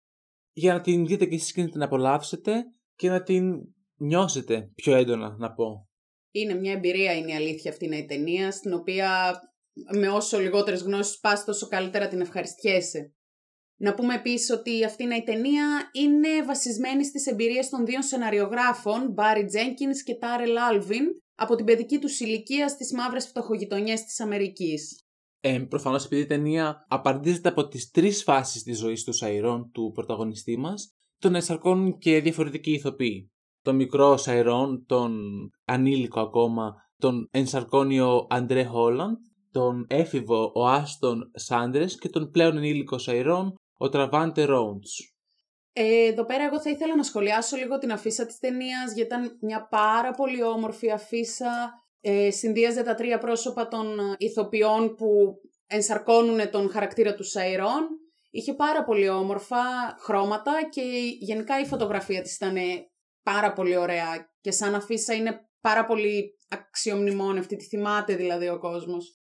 S4: για να την δείτε και εσείς και να την απολαύσετε και να την νιώσετε πιο έντονα, να πω.
S5: Είναι μια εμπειρία, είναι η αλήθεια αυτή η ταινία, στην οποία με όσο λιγότερες γνώσεις πας, τόσο καλύτερα την ευχαριστιέσαι. Να πούμε επίσης ότι αυτή η ταινία είναι βασισμένη στις εμπειρίες των δύο σεναριογράφων, Barry Jenkins και Tarell Alvin, από την παιδική τους ηλικία στις μαύρες φτωχογειτονιές της Αμερικής.
S4: Ε, προφανώς επειδή η ταινία απαντίζεται από τις τρεις φάσεις της ζωής του Σαϊρών, του πρωταγωνιστή μας, τον εσαρκώνουν και διαφορετικοί ηθοποιοί. Τον μικρό Σαϊρών, τον ανήλικο ακόμα, τον ενσαρκώνιο Αντρέ Χόλαντ, τον έφηβο ο Άστον Σάντρες και τον πλέον ενήλικο Σαϊρών, ο Τραβάντε Ρόντς.
S5: Ε, εδώ πέρα εγώ θα ήθελα να σχολιάσω λίγο την αφίσα της ταινίας γιατί ήταν μια πάρα πολύ όμορφη αφίσα. Ε, συνδύαζε τα τρία πρόσωπα των ε, ηθοποιών που ενσαρκώνουν τον χαρακτήρα του Σαϊρών. Είχε πάρα πολύ όμορφα χρώματα και γενικά η φωτογραφία της ήταν πάρα πολύ ωραία και σαν αφίσα είναι πάρα πολύ αξιομνημόνευτη, τη θυμάται δηλαδή ο κόσμος.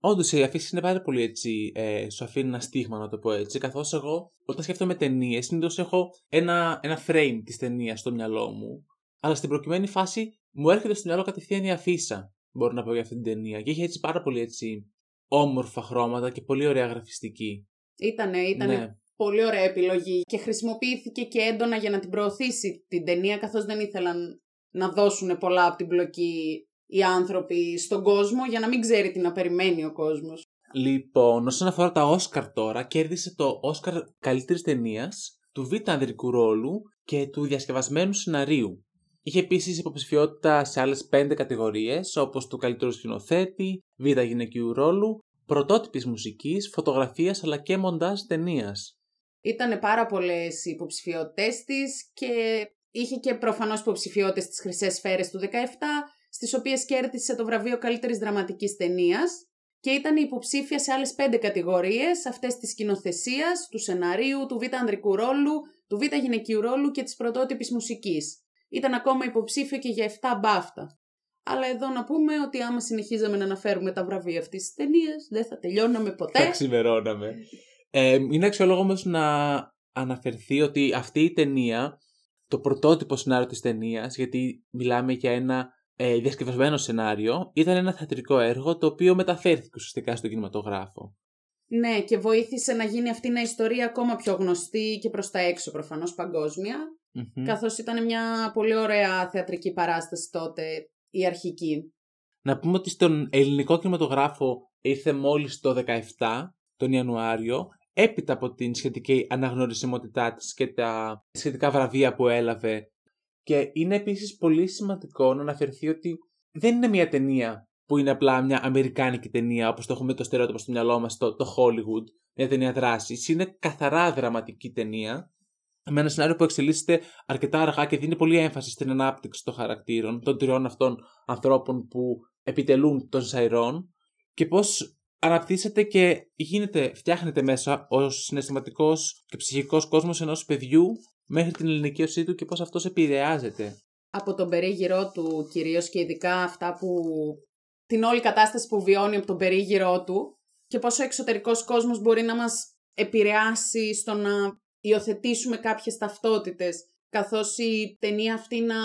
S4: Όντως η αφήση είναι πάρα πολύ έτσι, ε, σου αφήνει ένα στίγμα να το πω έτσι, καθώς εγώ όταν σκέφτομαι ταινίες συνήθως έχω ένα, ένα frame της ταινίας στο μυαλό μου, αλλά στην προκειμένη φάση μου έρχεται στο μυαλό κατευθείαν η αφίσα, μπορώ να πω για αυτή την ταινία. Και έχει έτσι πάρα πολύ έτσι όμορφα χρώματα και πολύ ωραία γραφιστική.
S5: Ήτανε, ήτανε
S4: Ναι.
S5: πολύ ωραία επιλογή και χρησιμοποιήθηκε και έντονα για να την προωθήσει την ταινία καθώς δεν ήθελαν να δώσουν πολλά από την πλοκή οι άνθρωποι στον κόσμο για να μην ξέρει τι να περιμένει ο κόσμος.
S4: Λοιπόν, όσον αφορά τα Όσκαρ τώρα, κέρδισε το Όσκαρ καλύτερης ταινίας, του β' ανδρικού ρόλου και του διασκευασμένου σεναρίου. Είχε επίσης υποψηφιότητα σε άλλες πέντε κατηγορίες, όπως του καλύτερου σκηνοθέτη, β' γυναικείου ρόλου, πρωτότυπης μουσικής, φωτογραφίας αλλά και μοντάζ ταινίας.
S5: Ήταν πάρα πολλές οι υποψηφιότητες της και είχε και προφανώς υποψηφιότητες στις Χρυσές Σφαίρες του 17, στις οποίες κέρδισε το βραβείο καλύτερης δραματικής ταινίας και ήταν υποψήφια σε άλλες πέντε κατηγορίες, αυτές της σκηνοθεσίας, του σεναρίου, του β' ανδρικού ρόλου, του β' γυναικείου ρόλου και της πρωτότυπης μουσικής. Ήταν ακόμα υποψήφιο και για 7 μπάφτα. Αλλά εδώ να πούμε ότι άμα συνεχίζαμε να αναφέρουμε τα βραβεία αυτής της ταινίας, δεν θα τελειώναμε ποτέ.
S4: Θα ξημερώναμε. Ε, είναι αξιόλογος όμω να αναφερθεί ότι αυτή η ταινία, το πρωτότυπο σενάριο της ταινίας, γιατί μιλάμε για ένα ε, διασκευασμένο σενάριο, ήταν ένα θεατρικό έργο το οποίο μεταφέρθηκε ουσιαστικά στον κινηματογράφο.
S5: Ναι, και βοήθησε να γίνει αυτή η ιστορία ακόμα πιο γνωστή και προς τα έξω προφανώς παγκόσμια,
S4: Μμμ.
S5: καθώς ήταν μια πολύ ωραία θεατρική παράσταση τότε, η αρχική.
S4: Να πούμε ότι στον ελληνικό κινηματογράφο ήρθε μόλις το 17, τον Ιανουάριο, έπειτα από την σχετική αναγνωρισιμότητά της και τα σχετικά βραβεία που έλαβε. Και είναι επίσης πολύ σημαντικό να αναφερθεί ότι δεν είναι μια ταινία που είναι απλά μια αμερικάνικη ταινία, όπως το έχουμε το στερεότυπο στο μυαλό μας, το, το Hollywood, μια ταινία δράσης. Είναι καθαρά δραματική ταινία, με ένα σενάριο που εξελίσσεται αρκετά αργά και δίνει πολύ έμφαση στην ανάπτυξη των χαρακτήρων, των τριών αυτών ανθρώπων που επιτελούν τον Σαϊρόν και πώς αναπτύσσεται και γίνεται, φτιάχνεται μέσα ο συναισθηματικός και ψυχικός κόσμος ενός παιδιού μέχρι την ηλικίωσή του και πώς αυτός επηρεάζεται.
S5: Από τον περίγυρό του κυρίως και ειδικά αυτά που... την όλη κατάσταση που βιώνει από τον περίγυρό του και πόσο ο εξωτερικός κόσμος μπορεί να μας επηρεάσει στο να υιοθετήσουμε κάποιες ταυτότητες καθώς η ταινία αυτή να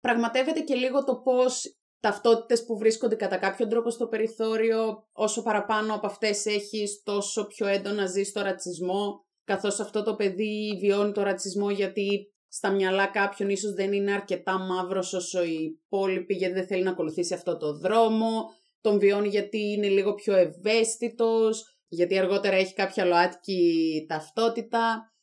S5: πραγματεύεται και λίγο το πώς ταυτότητες που βρίσκονται κατά κάποιον τρόπο στο περιθώριο, όσο παραπάνω από αυτές έχεις, τόσο πιο έντονα ζεις το ρατσισμό, καθώς αυτό το παιδί βιώνει το ρατσισμό γιατί στα μυαλά κάποιον ίσως δεν είναι αρκετά μαύρος όσο οι υπόλοιποι γιατί δεν θέλει να ακολουθήσει αυτό το δρόμο, τον βιώνει γιατί είναι λίγο πιο ευαίσθητος, γιατί αργότερα έχει κάποια ΛΟΑΤΚΙ ταυτότητα.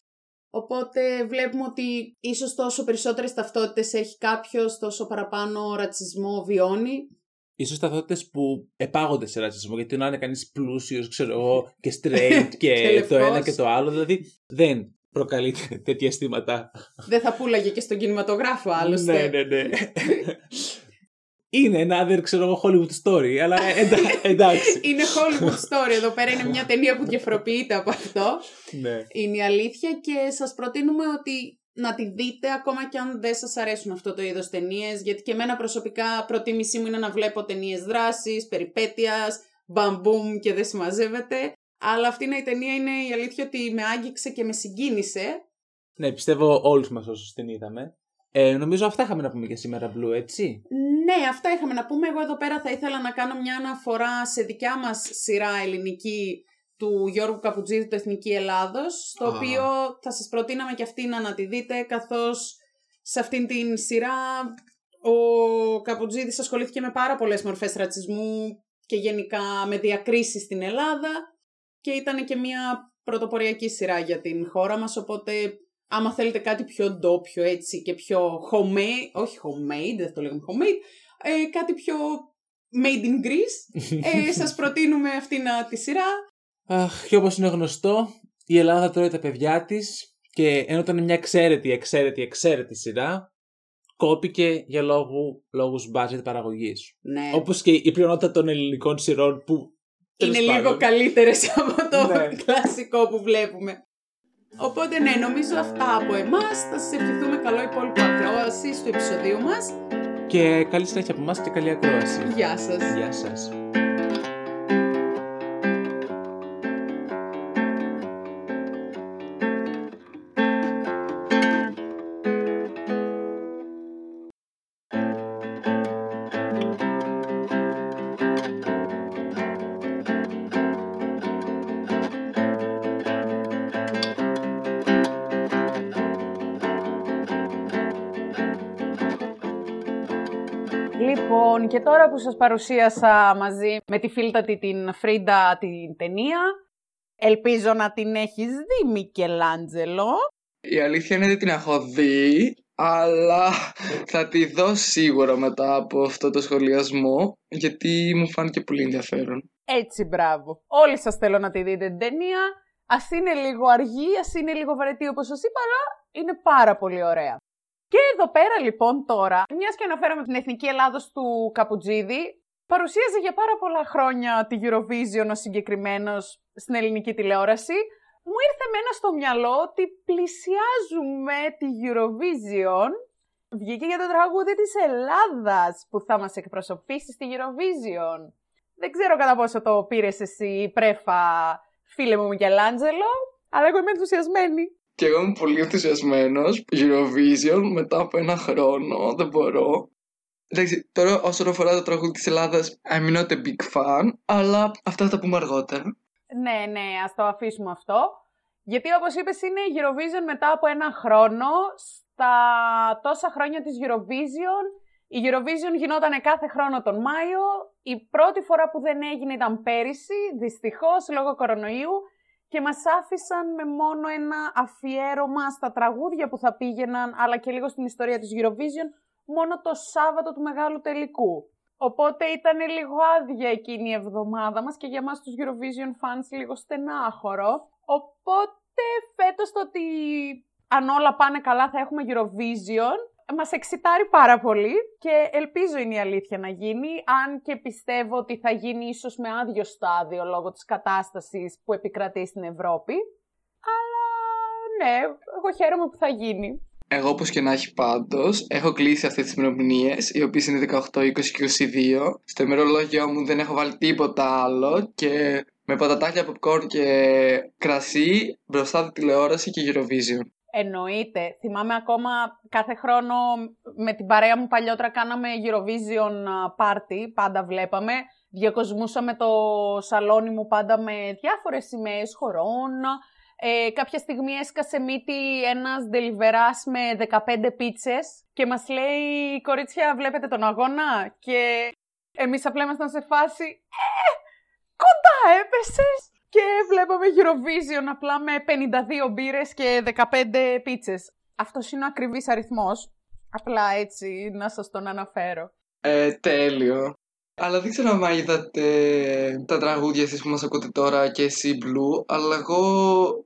S5: Οπότε βλέπουμε ότι ίσως τόσο περισσότερες ταυτότητες έχει κάποιος, τόσο παραπάνω ρατσισμό βιώνει.
S4: Ίσως ταυτότητες που επάγονται σε ρατσισμό, γιατί να είναι κανείς πλούσιος, ξέρω εγώ, και straight και,
S5: Και
S4: το ένα
S5: λευκός.
S4: και το άλλο, δηλαδή δεν προκαλεί τέτοια αισθήματα.
S5: Δεν θα πουλαγε και στον κινηματογράφο άλλωστε.
S4: ναι, ναι, ναι. είναι ένα other, ξέρω εγώ, Hollywood story, αλλά εντα, εντάξει.
S5: Είναι Hollywood story εδώ πέρα, είναι μια ταινία που διαφοροποιείται από αυτό.
S4: ναι.
S5: Είναι η αλήθεια και σας προτείνουμε ότι να τη δείτε ακόμα και αν δεν σας αρέσουν αυτό το είδος ταινίες, γιατί και εμένα προσωπικά προτίμησή μου είναι να βλέπω ταινίες δράσης, περιπέτειας, μπαμπουμ και δεν συμμαζεύεται. Αλλά αυτή είναι η ταινία, είναι η αλήθεια ότι με άγγιξε και με συγκίνησε.
S4: ναι, πιστεύω όλους μας όσους την είδαμε. Ε, νομίζω αυτά είχαμε να πούμε για σήμερα, Blue, έτσι.
S5: Ναι, αυτά είχαμε να πούμε. Εγώ εδώ πέρα θα ήθελα να κάνω μια αναφορά σε δικιά μας σειρά ελληνική του Γιώργου Καπουτζίδη του Εθνική Ελλάδος, στο
S4: Α.
S5: οποίο θα σας προτείναμε και αυτή να τη δείτε, καθώς σε αυτήν την σειρά ο Καπουτζίδης ασχολήθηκε με πάρα πολλές μορφές ρατσισμού και γενικά με διακρίσεις στην Ελλάδα και ήταν και μια πρωτοποριακή σειρά για την χώρα μας, οπότε άμα θέλετε κάτι πιο ντόπιο έτσι και πιο homemade, όχι homemade, δεν το λέγαμε homemade, ε, κάτι πιο made in Greece, ε, σας προτείνουμε αυτήν α, τη σειρά.
S4: Αχ, και όπως είναι γνωστό, η Ελλάδα τρώει τα παιδιά της και ενώ ήταν μια εξαίρετη, εξαίρετη, εξαίρετη σειρά, κόπηκε για λόγου, λόγους budget παραγωγής.
S5: Ναι.
S4: Όπως και η πλειονότητα των ελληνικών σειρών που
S5: είναι
S4: τέλος
S5: λίγο
S4: πάντων,
S5: καλύτερες από το
S4: Ναι.
S5: κλασικό που βλέπουμε. Οπότε ναι, νομίζω αυτά από εμάς. Θα σας ευχηθούμε καλό υπόλοιπο ακρόαση στο επεισοδίου μας.
S4: Και καλή συνέχεια από εμάς και καλή ακρόαση.
S5: Γεια σας.
S4: Γεια σας.
S5: Λοιπόν, και τώρα που σας παρουσίασα μαζί με τη φίλτατη την Φρίντα την ταινία, ελπίζω να την έχεις δει, Μικελάντζελο.
S2: Η αλήθεια είναι ότι την έχω δει, αλλά θα τη δω σίγουρα μετά από αυτό το σχολιασμό, γιατί μου φάνηκε πολύ ενδιαφέρον.
S5: Έτσι, μπράβο. Όλοι σας θέλω να τη δείτε την ταινία. Ας είναι λίγο αργή, ας είναι λίγο βαρετή όπως σας είπα, αλλά είναι πάρα πολύ ωραία. Και εδώ πέρα λοιπόν τώρα, μιας και αναφέραμε την Εθνική Ελλάδος του Καπουτζίδη, παρουσίαζε για πάρα πολλά χρόνια τη Eurovision ο συγκεκριμένος στην ελληνική τηλεόραση. Μου ήρθε μένα στο μυαλό ότι πλησιάζουμε τη Eurovision. Βγήκε για το τραγούδι της Ελλάδας που θα μας εκπροσωπήσει στη Eurovision. Δεν ξέρω κατά πόσο το πήρες εσύ πρέφα, φίλε μου Μικελάντζελο, αλλά εγώ είμαι ενθουσιασμένη.
S2: Και εγώ είμαι πολύ ενθουσιασμένος. Eurovision μετά από ένα χρόνο, δεν μπορώ. Εντάξει, τώρα όσον αφορά το τραγούδι της Ελλάδας, I'm not a big fan, αλλά αυτά θα τα πούμε αργότερα.
S5: Ναι, ναι, ας το αφήσουμε αυτό. Γιατί όπως είπες είναι η Eurovision μετά από ένα χρόνο. Στα τόσα χρόνια της Eurovision, η Eurovision γινόταν κάθε χρόνο τον Μάιο. Η πρώτη φορά που δεν έγινε ήταν πέρυσι, δυστυχώς, λόγω κορονοϊού. Και μας άφησαν με μόνο ένα αφιέρωμα στα τραγούδια που θα πήγαιναν, αλλά και λίγο στην ιστορία της Eurovision, μόνο το Σάββατο του Μεγάλου Τελικού. Οπότε ήταν λίγο άδεια εκείνη η εβδομάδα μας και για μας τους Eurovision fans λίγο στενάχωρο. Οπότε φέτος το ότι αν όλα πάνε καλά θα έχουμε Eurovision μας εξητάρει πάρα πολύ και ελπίζω είναι η αλήθεια να γίνει, αν και πιστεύω ότι θα γίνει ίσως με άδειο στάδιο λόγω της κατάστασης που επικρατεί στην Ευρώπη. Αλλά ναι, εγώ χαίρομαι που θα γίνει.
S2: Εγώ όπως και να έχει πάντως, έχω κλείσει αυτές τις ημερομηνίες, οι οποίες είναι 18, 20 και 22. Στο ημερολόγιο μου δεν έχω βάλει τίποτα άλλο και με πατατάκια, popcorn και κρασί μπροστά από τη τηλεόραση και Eurovision.
S5: Εννοείται. Θυμάμαι ακόμα κάθε χρόνο με την παρέα μου παλιότερα κάναμε Eurovision party, πάντα βλέπαμε. Διακοσμούσαμε το σαλόνι μου πάντα με διάφορες σημαίες χωρών. Ε, κάποια στιγμή έσκασε μύτη ένας ντελιβεράς με 15 πίτσες και μας λέει «Κορίτσια, βλέπετε τον αγώνα» και εμείς απλά ήμασταν σε φάση «Ε, κοντά έπεσες» και βλέπαμε Eurovision απλά με 52 μπύρες και 15 πίτσες. Αυτός είναι ο ακριβής αριθμός. Απλά έτσι να σας τον αναφέρω.
S2: Ε, τέλειο. Αλλά δεν ξέρω αν είδατε τα τραγούδια εσείς που μας ακούτε τώρα και εσύ Blue, αλλά εγώ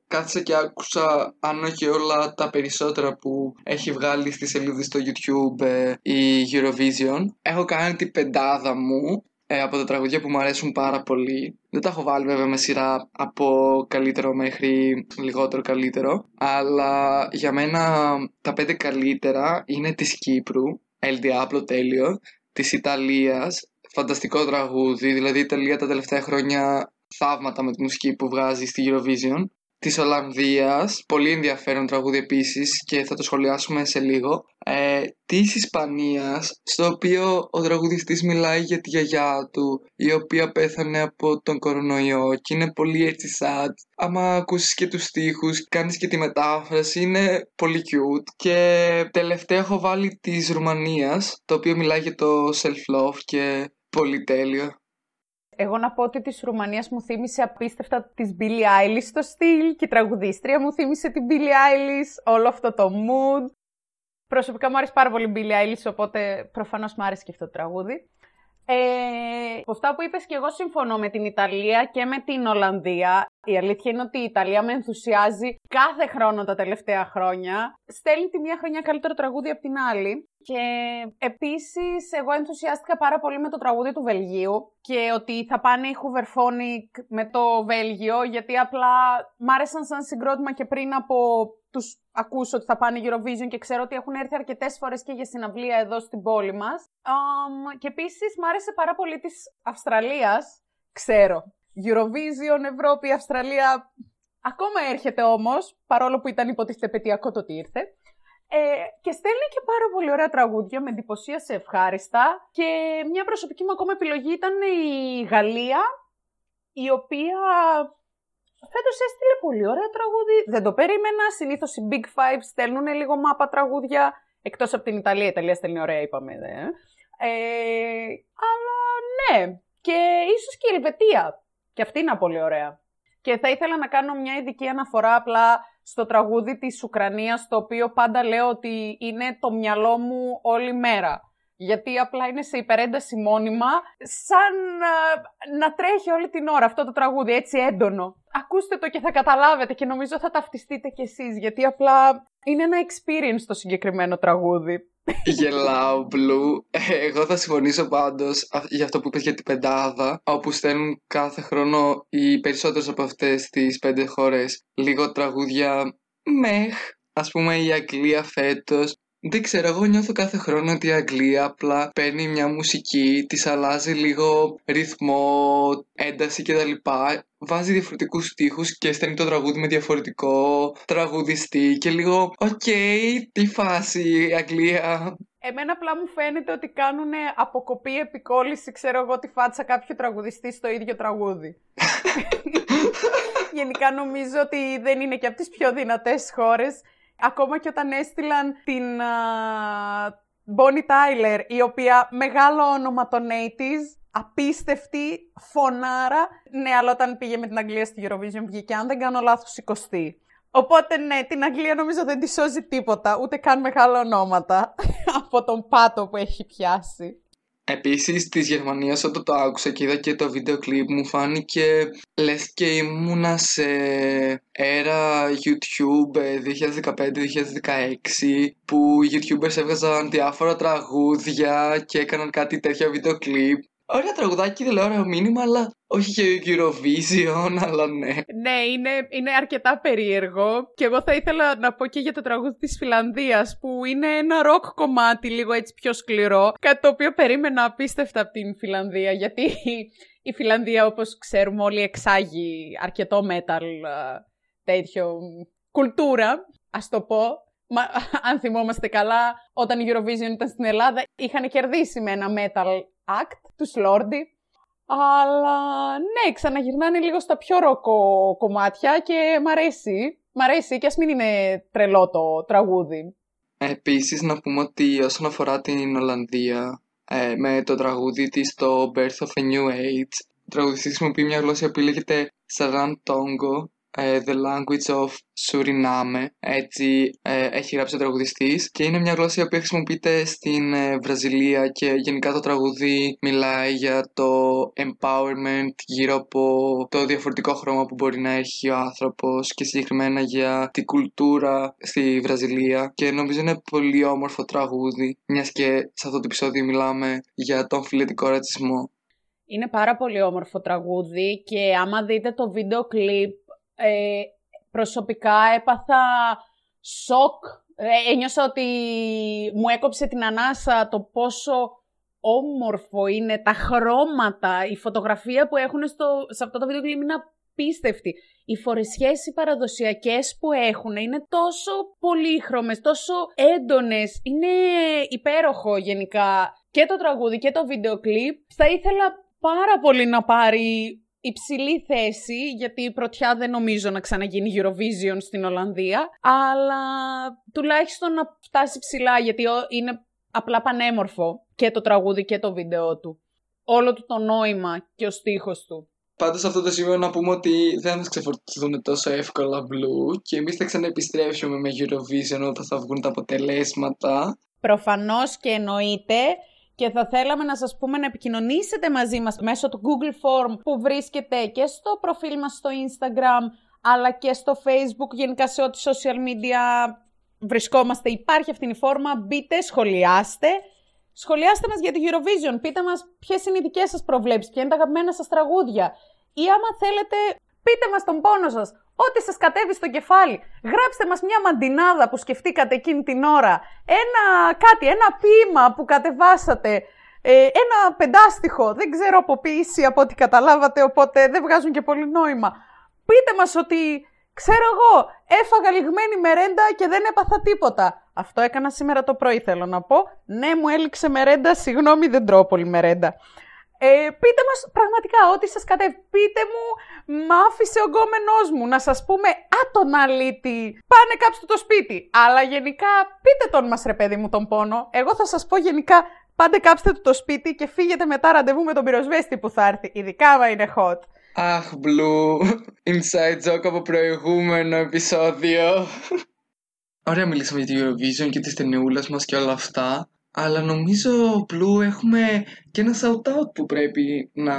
S2: κάθισα και άκουσα αν όχι όλα τα περισσότερα που έχει βγάλει στη σελίδα στο YouTube ε, η Eurovision. Έχω κάνει την πεντάδα μου ε, από τα τραγούδια που μου αρέσουν πάρα πολύ. Δεν τα έχω βάλει βέβαια με σειρά από καλύτερο μέχρι λιγότερο καλύτερο. Αλλά για μένα τα πέντε καλύτερα είναι της Κύπρου, El Diablo τέλειο, της Ιταλίας, φανταστικό τραγούδι, δηλαδή η Ιταλία τα τελευταία χρόνια θαύματα με τη μουσική που βγάζει στη Eurovision. Της Ολλανδίας, πολύ ενδιαφέρον τραγούδι επίσης και θα το σχολιάσουμε σε λίγο. Ε, της Ισπανίας, στο οποίο ο τραγουδιστής μιλάει για τη γιαγιά του, η οποία πέθανε από τον κορονοϊό και είναι πολύ έτσι sad. Άμα ακούσεις και τους στίχους, κάνεις και τη μετάφραση, είναι πολύ cute. Και τελευταία έχω βάλει της Ρουμανίας, το οποίο μιλάει για το self-love και πολύ τέλειο.
S5: Εγώ να πω ότι της Ρουμανίας μου θύμισε απίστευτα της Billie Eilish στο στυλ και η τραγουδίστρια μου θύμισε την Billie Eilish, όλο αυτό το mood. Προσωπικά μου άρεσε πάρα πολύ η Billie Eilish, οπότε προφανώς μου άρεσε και αυτό το τραγούδι. Ε, από αυτά που είπες και εγώ συμφωνώ με την Ιταλία και με την Ολλανδία. Η αλήθεια είναι ότι η Ιταλία με ενθουσιάζει κάθε χρόνο τα τελευταία χρόνια. Στέλνει τη μία χρονιά καλύτερο τραγούδι από την άλλη. Και επίσης εγώ ενθουσιάστηκα πάρα πολύ με το τραγούδι του Βελγίου και ότι θα πάνε οι Hooverphonic με το Βέλγιο γιατί απλά μ' άρεσαν σαν συγκρότημα και πριν από τους ακούσω ότι θα πάνε Eurovision και ξέρω ότι έχουν έρθει αρκετές φορές και για συναυλία εδώ στην πόλη μας. Um, και επίσης μ' άρεσε πάρα πολύ της Αυστραλίας, ξέρω. Eurovision, Ευρώπη, Αυστραλία, ακόμα έρχεται όμως, παρόλο που ήταν υποτίθεται πετειακό το ότι ήρθε. Ε, και στέλνει και πάρα πολύ ωραία τραγούδια, με εντυπωσίασε ευχάριστα. Και μια προσωπική μου ακόμα επιλογή ήταν η Γαλλία, η οποία Φέτος έστειλε πολύ ωραία τραγούδι. Δεν το περίμενα. Συνήθως οι Big Five στέλνουν λίγο μάπα τραγούδια. Εκτός από την Ιταλία. Η Ιταλία στέλνει ωραία, είπαμε. Δε. Ε, αλλά ναι. Και ίσως και η Ελβετία. Και αυτή είναι πολύ ωραία. Και θα ήθελα να κάνω μια ειδική αναφορά απλά στο τραγούδι της Ουκρανίας, το οποίο πάντα λέω ότι είναι το μυαλό μου όλη μέρα γιατί απλά είναι σε υπερένταση μόνιμα, σαν να, τρέχει όλη την ώρα αυτό το τραγούδι, έτσι έντονο. Ακούστε το και θα καταλάβετε και νομίζω θα ταυτιστείτε κι εσείς, γιατί απλά είναι ένα experience το συγκεκριμένο τραγούδι.
S2: Γελάω, Blue. Εγώ θα συμφωνήσω πάντως για αυτό που είπες για την πεντάδα, όπου στέλνουν κάθε χρόνο οι περισσότερες από αυτές τις πέντε χώρες λίγο τραγούδια μεχ. Ας πούμε η Αγγλία φέτος δεν ξέρω, εγώ νιώθω κάθε χρόνο ότι η Αγγλία απλά παίρνει μια μουσική, της αλλάζει λίγο ρυθμό, ένταση κτλ. Βάζει διαφορετικούς στίχους και στέλνει το τραγούδι με διαφορετικό τραγουδιστή και λίγο, οκ, τι φάση η Αγγλία.
S5: Εμένα απλά μου φαίνεται ότι κάνουν αποκοπή επικόλληση, ξέρω εγώ, τη φάτσα κάποιου τραγουδιστή στο ίδιο τραγούδι. Γενικά νομίζω ότι δεν είναι και από τις πιο δυνατές χώρες Ακόμα και όταν έστειλαν την uh, Bonnie Tyler, η οποία μεγάλο όνομα των 80's, απίστευτη, φωνάρα. Ναι, αλλά όταν πήγε με την Αγγλία στη Eurovision βγήκε, αν δεν κάνω λάθος, 20. Οπότε ναι, την Αγγλία νομίζω δεν τη σώζει τίποτα, ούτε καν μεγάλα ονόματα από τον πάτο που έχει πιάσει.
S2: Επίσης της Γερμανίας όταν το άκουσα και είδα και το βίντεο κλιπ μου φάνηκε λες και ήμουνα σε έρα YouTube 2015-2016 που οι YouTubers έβγαζαν διάφορα τραγούδια και έκαναν κάτι τέτοια βίντεο κλιπ Ωραία τραγουδάκι, δεν λέω ωραίο μήνυμα, αλλά όχι και Eurovision, αλλά ναι.
S5: Ναι, είναι, είναι αρκετά περίεργο. Και εγώ θα ήθελα να πω και για το τραγούδι της Φιλανδίας, που είναι ένα ροκ κομμάτι, λίγο έτσι πιο σκληρό. Κάτι το οποίο περίμενα απίστευτα από την Φιλανδία, γιατί η Φιλανδία, όπως ξέρουμε όλοι, εξάγει αρκετό metal, τέτοιο κουλτούρα, ας το πω. Μα, αν θυμόμαστε καλά, όταν η Eurovision ήταν στην Ελλάδα, είχαν κερδίσει με ένα metal act, τους Lordi. Αλλά ναι, ξαναγυρνάνε λίγο στα πιο ροκο κομμάτια και μ' αρέσει. Μ' αρέσει και ας μην είναι τρελό το τραγούδι.
S2: Επίσης να πούμε ότι όσον αφορά την Ολλανδία ε, με το τραγούδι της το Birth of a New Age ο τραγουδιστής χρησιμοποιεί μια γλώσσα που λέγεται Saran Tongo ε, The Language of Suriname, έτσι ε, έχει γράψει ο τραγουδιστής και είναι μια γλώσσα που χρησιμοποιείται στην ε, Βραζιλία και γενικά το τραγούδι μιλάει για το empowerment γύρω από το διαφορετικό χρώμα που μπορεί να έχει ο άνθρωπος και συγκεκριμένα για την κουλτούρα στη Βραζιλία και νομίζω είναι πολύ όμορφο τραγούδι μιας και σε αυτό το επεισόδιο μιλάμε για τον φιλετικό ρατσισμό.
S5: Είναι πάρα πολύ όμορφο τραγούδι και άμα δείτε το βίντεο κλιπ ε, προσωπικά έπαθα σοκ. Ε, ένιωσα ότι μου έκοψε την ανάσα το πόσο όμορφο είναι τα χρώματα, η φωτογραφία που έχουν στο, σε αυτό το βίντεο κλιπ είναι απίστευτη. Οι φορεσιές οι παραδοσιακές που έχουν είναι τόσο πολύχρωμες, τόσο έντονες. Είναι υπέροχο γενικά και το τραγούδι και το βίντεο κλιπ. Θα ήθελα πάρα πολύ να πάρει υψηλή θέση, γιατί η πρωτιά δεν νομίζω να ξαναγίνει Eurovision στην Ολλανδία, αλλά τουλάχιστον να φτάσει ψηλά, γιατί είναι απλά πανέμορφο και το τραγούδι και το βίντεο του. Όλο του το νόημα και ο στίχος του.
S2: Πάντως σε αυτό το σημείο να πούμε ότι δεν θα ξεφορτωθούν τόσο εύκολα Blue και εμείς θα ξαναεπιστρέψουμε με Eurovision όταν θα βγουν τα αποτελέσματα.
S5: Προφανώς και εννοείται και θα θέλαμε να σας πούμε να επικοινωνήσετε μαζί μας μέσω του Google Form που βρίσκεται και στο προφίλ μας στο Instagram αλλά και στο Facebook, γενικά σε ό,τι social media βρισκόμαστε. Υπάρχει αυτή η φόρμα, μπείτε, σχολιάστε. Σχολιάστε μας για τη Eurovision, πείτε μας ποιες είναι οι δικές σας προβλέψεις, ποια είναι τα αγαπημένα σας τραγούδια. Ή άμα θέλετε, πείτε μας τον πόνο σας. Ό,τι σας κατέβει στο κεφάλι. Γράψτε μας μια μαντινάδα που σκεφτήκατε εκείνη την ώρα. Ένα κάτι, ένα ποίημα που κατεβάσατε. Ε, ένα πεντάστιχο. Δεν ξέρω από ποιήση από ό,τι καταλάβατε, οπότε δεν βγάζουν και πολύ νόημα. Πείτε μας ότι, ξέρω εγώ, έφαγα λιγμένη μερέντα και δεν έπαθα τίποτα. Αυτό έκανα σήμερα το πρωί, θέλω να πω. Ναι, μου έληξε μερέντα, συγγνώμη, δεν τρώω πολύ μερέντα. Ε, πείτε μας πραγματικά ό,τι σας κατέβει. Πείτε μου, μ' άφησε ο γκόμενός μου να σας πούμε «Α, τον αλήτη, πάνε κάψτε το σπίτι». Αλλά γενικά πείτε τον μας ρε παιδί μου τον πόνο. Εγώ θα σας πω γενικά Πάντε κάψτε του το σπίτι και φύγετε μετά ραντεβού με τον πυροσβέστη που θα έρθει. Ειδικά άμα είναι hot.
S2: Αχ, Blue. Inside joke από προηγούμενο επεισόδιο. Ωραία μιλήσαμε για την Eurovision και τη ταινιούλα μας και όλα αυτά. Αλλά νομίζω, Blue, έχουμε και ένα shout-out που πρέπει να,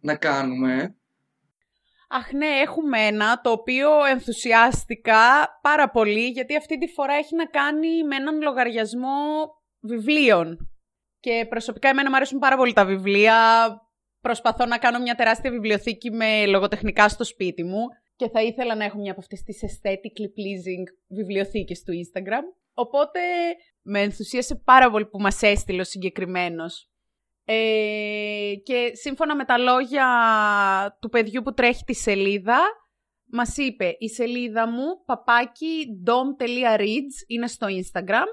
S2: να κάνουμε.
S5: Αχ ναι, έχουμε ένα το οποίο ενθουσιάστηκα πάρα πολύ γιατί αυτή τη φορά έχει να κάνει με έναν λογαριασμό βιβλίων. Και προσωπικά εμένα μου αρέσουν πάρα πολύ τα βιβλία. Προσπαθώ να κάνω μια τεράστια βιβλιοθήκη με λογοτεχνικά στο σπίτι μου και θα ήθελα να έχω μια από αυτές τις aesthetically pleasing βιβλιοθήκες του Instagram. Οπότε με ενθουσίασε πάρα πολύ που μας έστειλε ο συγκεκριμένος. Ε, και σύμφωνα με τα λόγια του παιδιού που τρέχει τη σελίδα, μας είπε η σελίδα μου παπάκι dom.reads είναι στο Instagram.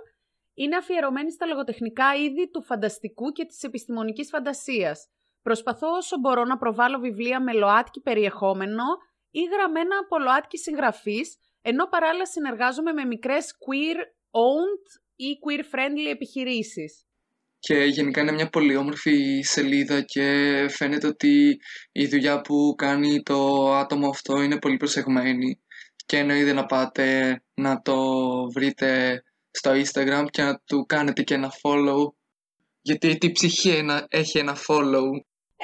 S5: Είναι αφιερωμένη στα λογοτεχνικά είδη του φανταστικού και της επιστημονικής φαντασίας. Προσπαθώ όσο μπορώ να προβάλλω βιβλία με ΛΟΑΤΚΙ περιεχόμενο ή γραμμένα από ΛΟΑΤΚΙ συγγραφής, ενώ παράλληλα συνεργάζομαι με μικρές queer-owned ή queer-friendly επιχειρήσεις.
S2: Και γενικά είναι μια πολύ όμορφη σελίδα και φαίνεται ότι η δουλειά που κάνει το άτομο αυτό είναι πολύ προσεγμένη και εννοείται να πάτε να το βρείτε στο Instagram και να του κάνετε και ένα follow γιατί η ψυχή έχει ένα follow;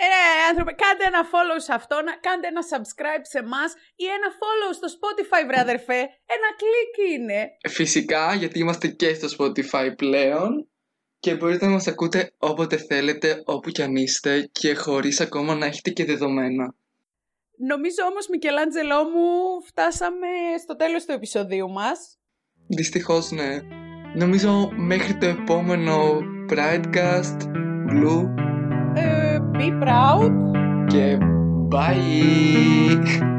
S5: Ε, ναι, άνθρωπε, κάντε ένα follow σε αυτό, κάντε ένα subscribe σε εμάς ή ένα follow στο Spotify, βρε αδερφέ. Ένα κλικ είναι.
S2: Φυσικά, γιατί είμαστε και στο Spotify πλέον και μπορείτε να μας ακούτε όποτε θέλετε, όπου κι αν είστε και χωρίς ακόμα να έχετε και δεδομένα.
S5: Νομίζω όμως, Μικελάντζελό μου, φτάσαμε στο τέλος του επεισοδίου μας.
S2: Δυστυχώς, ναι. Νομίζω μέχρι το επόμενο Pridecast Blue
S5: be proud.
S2: Okay, bye.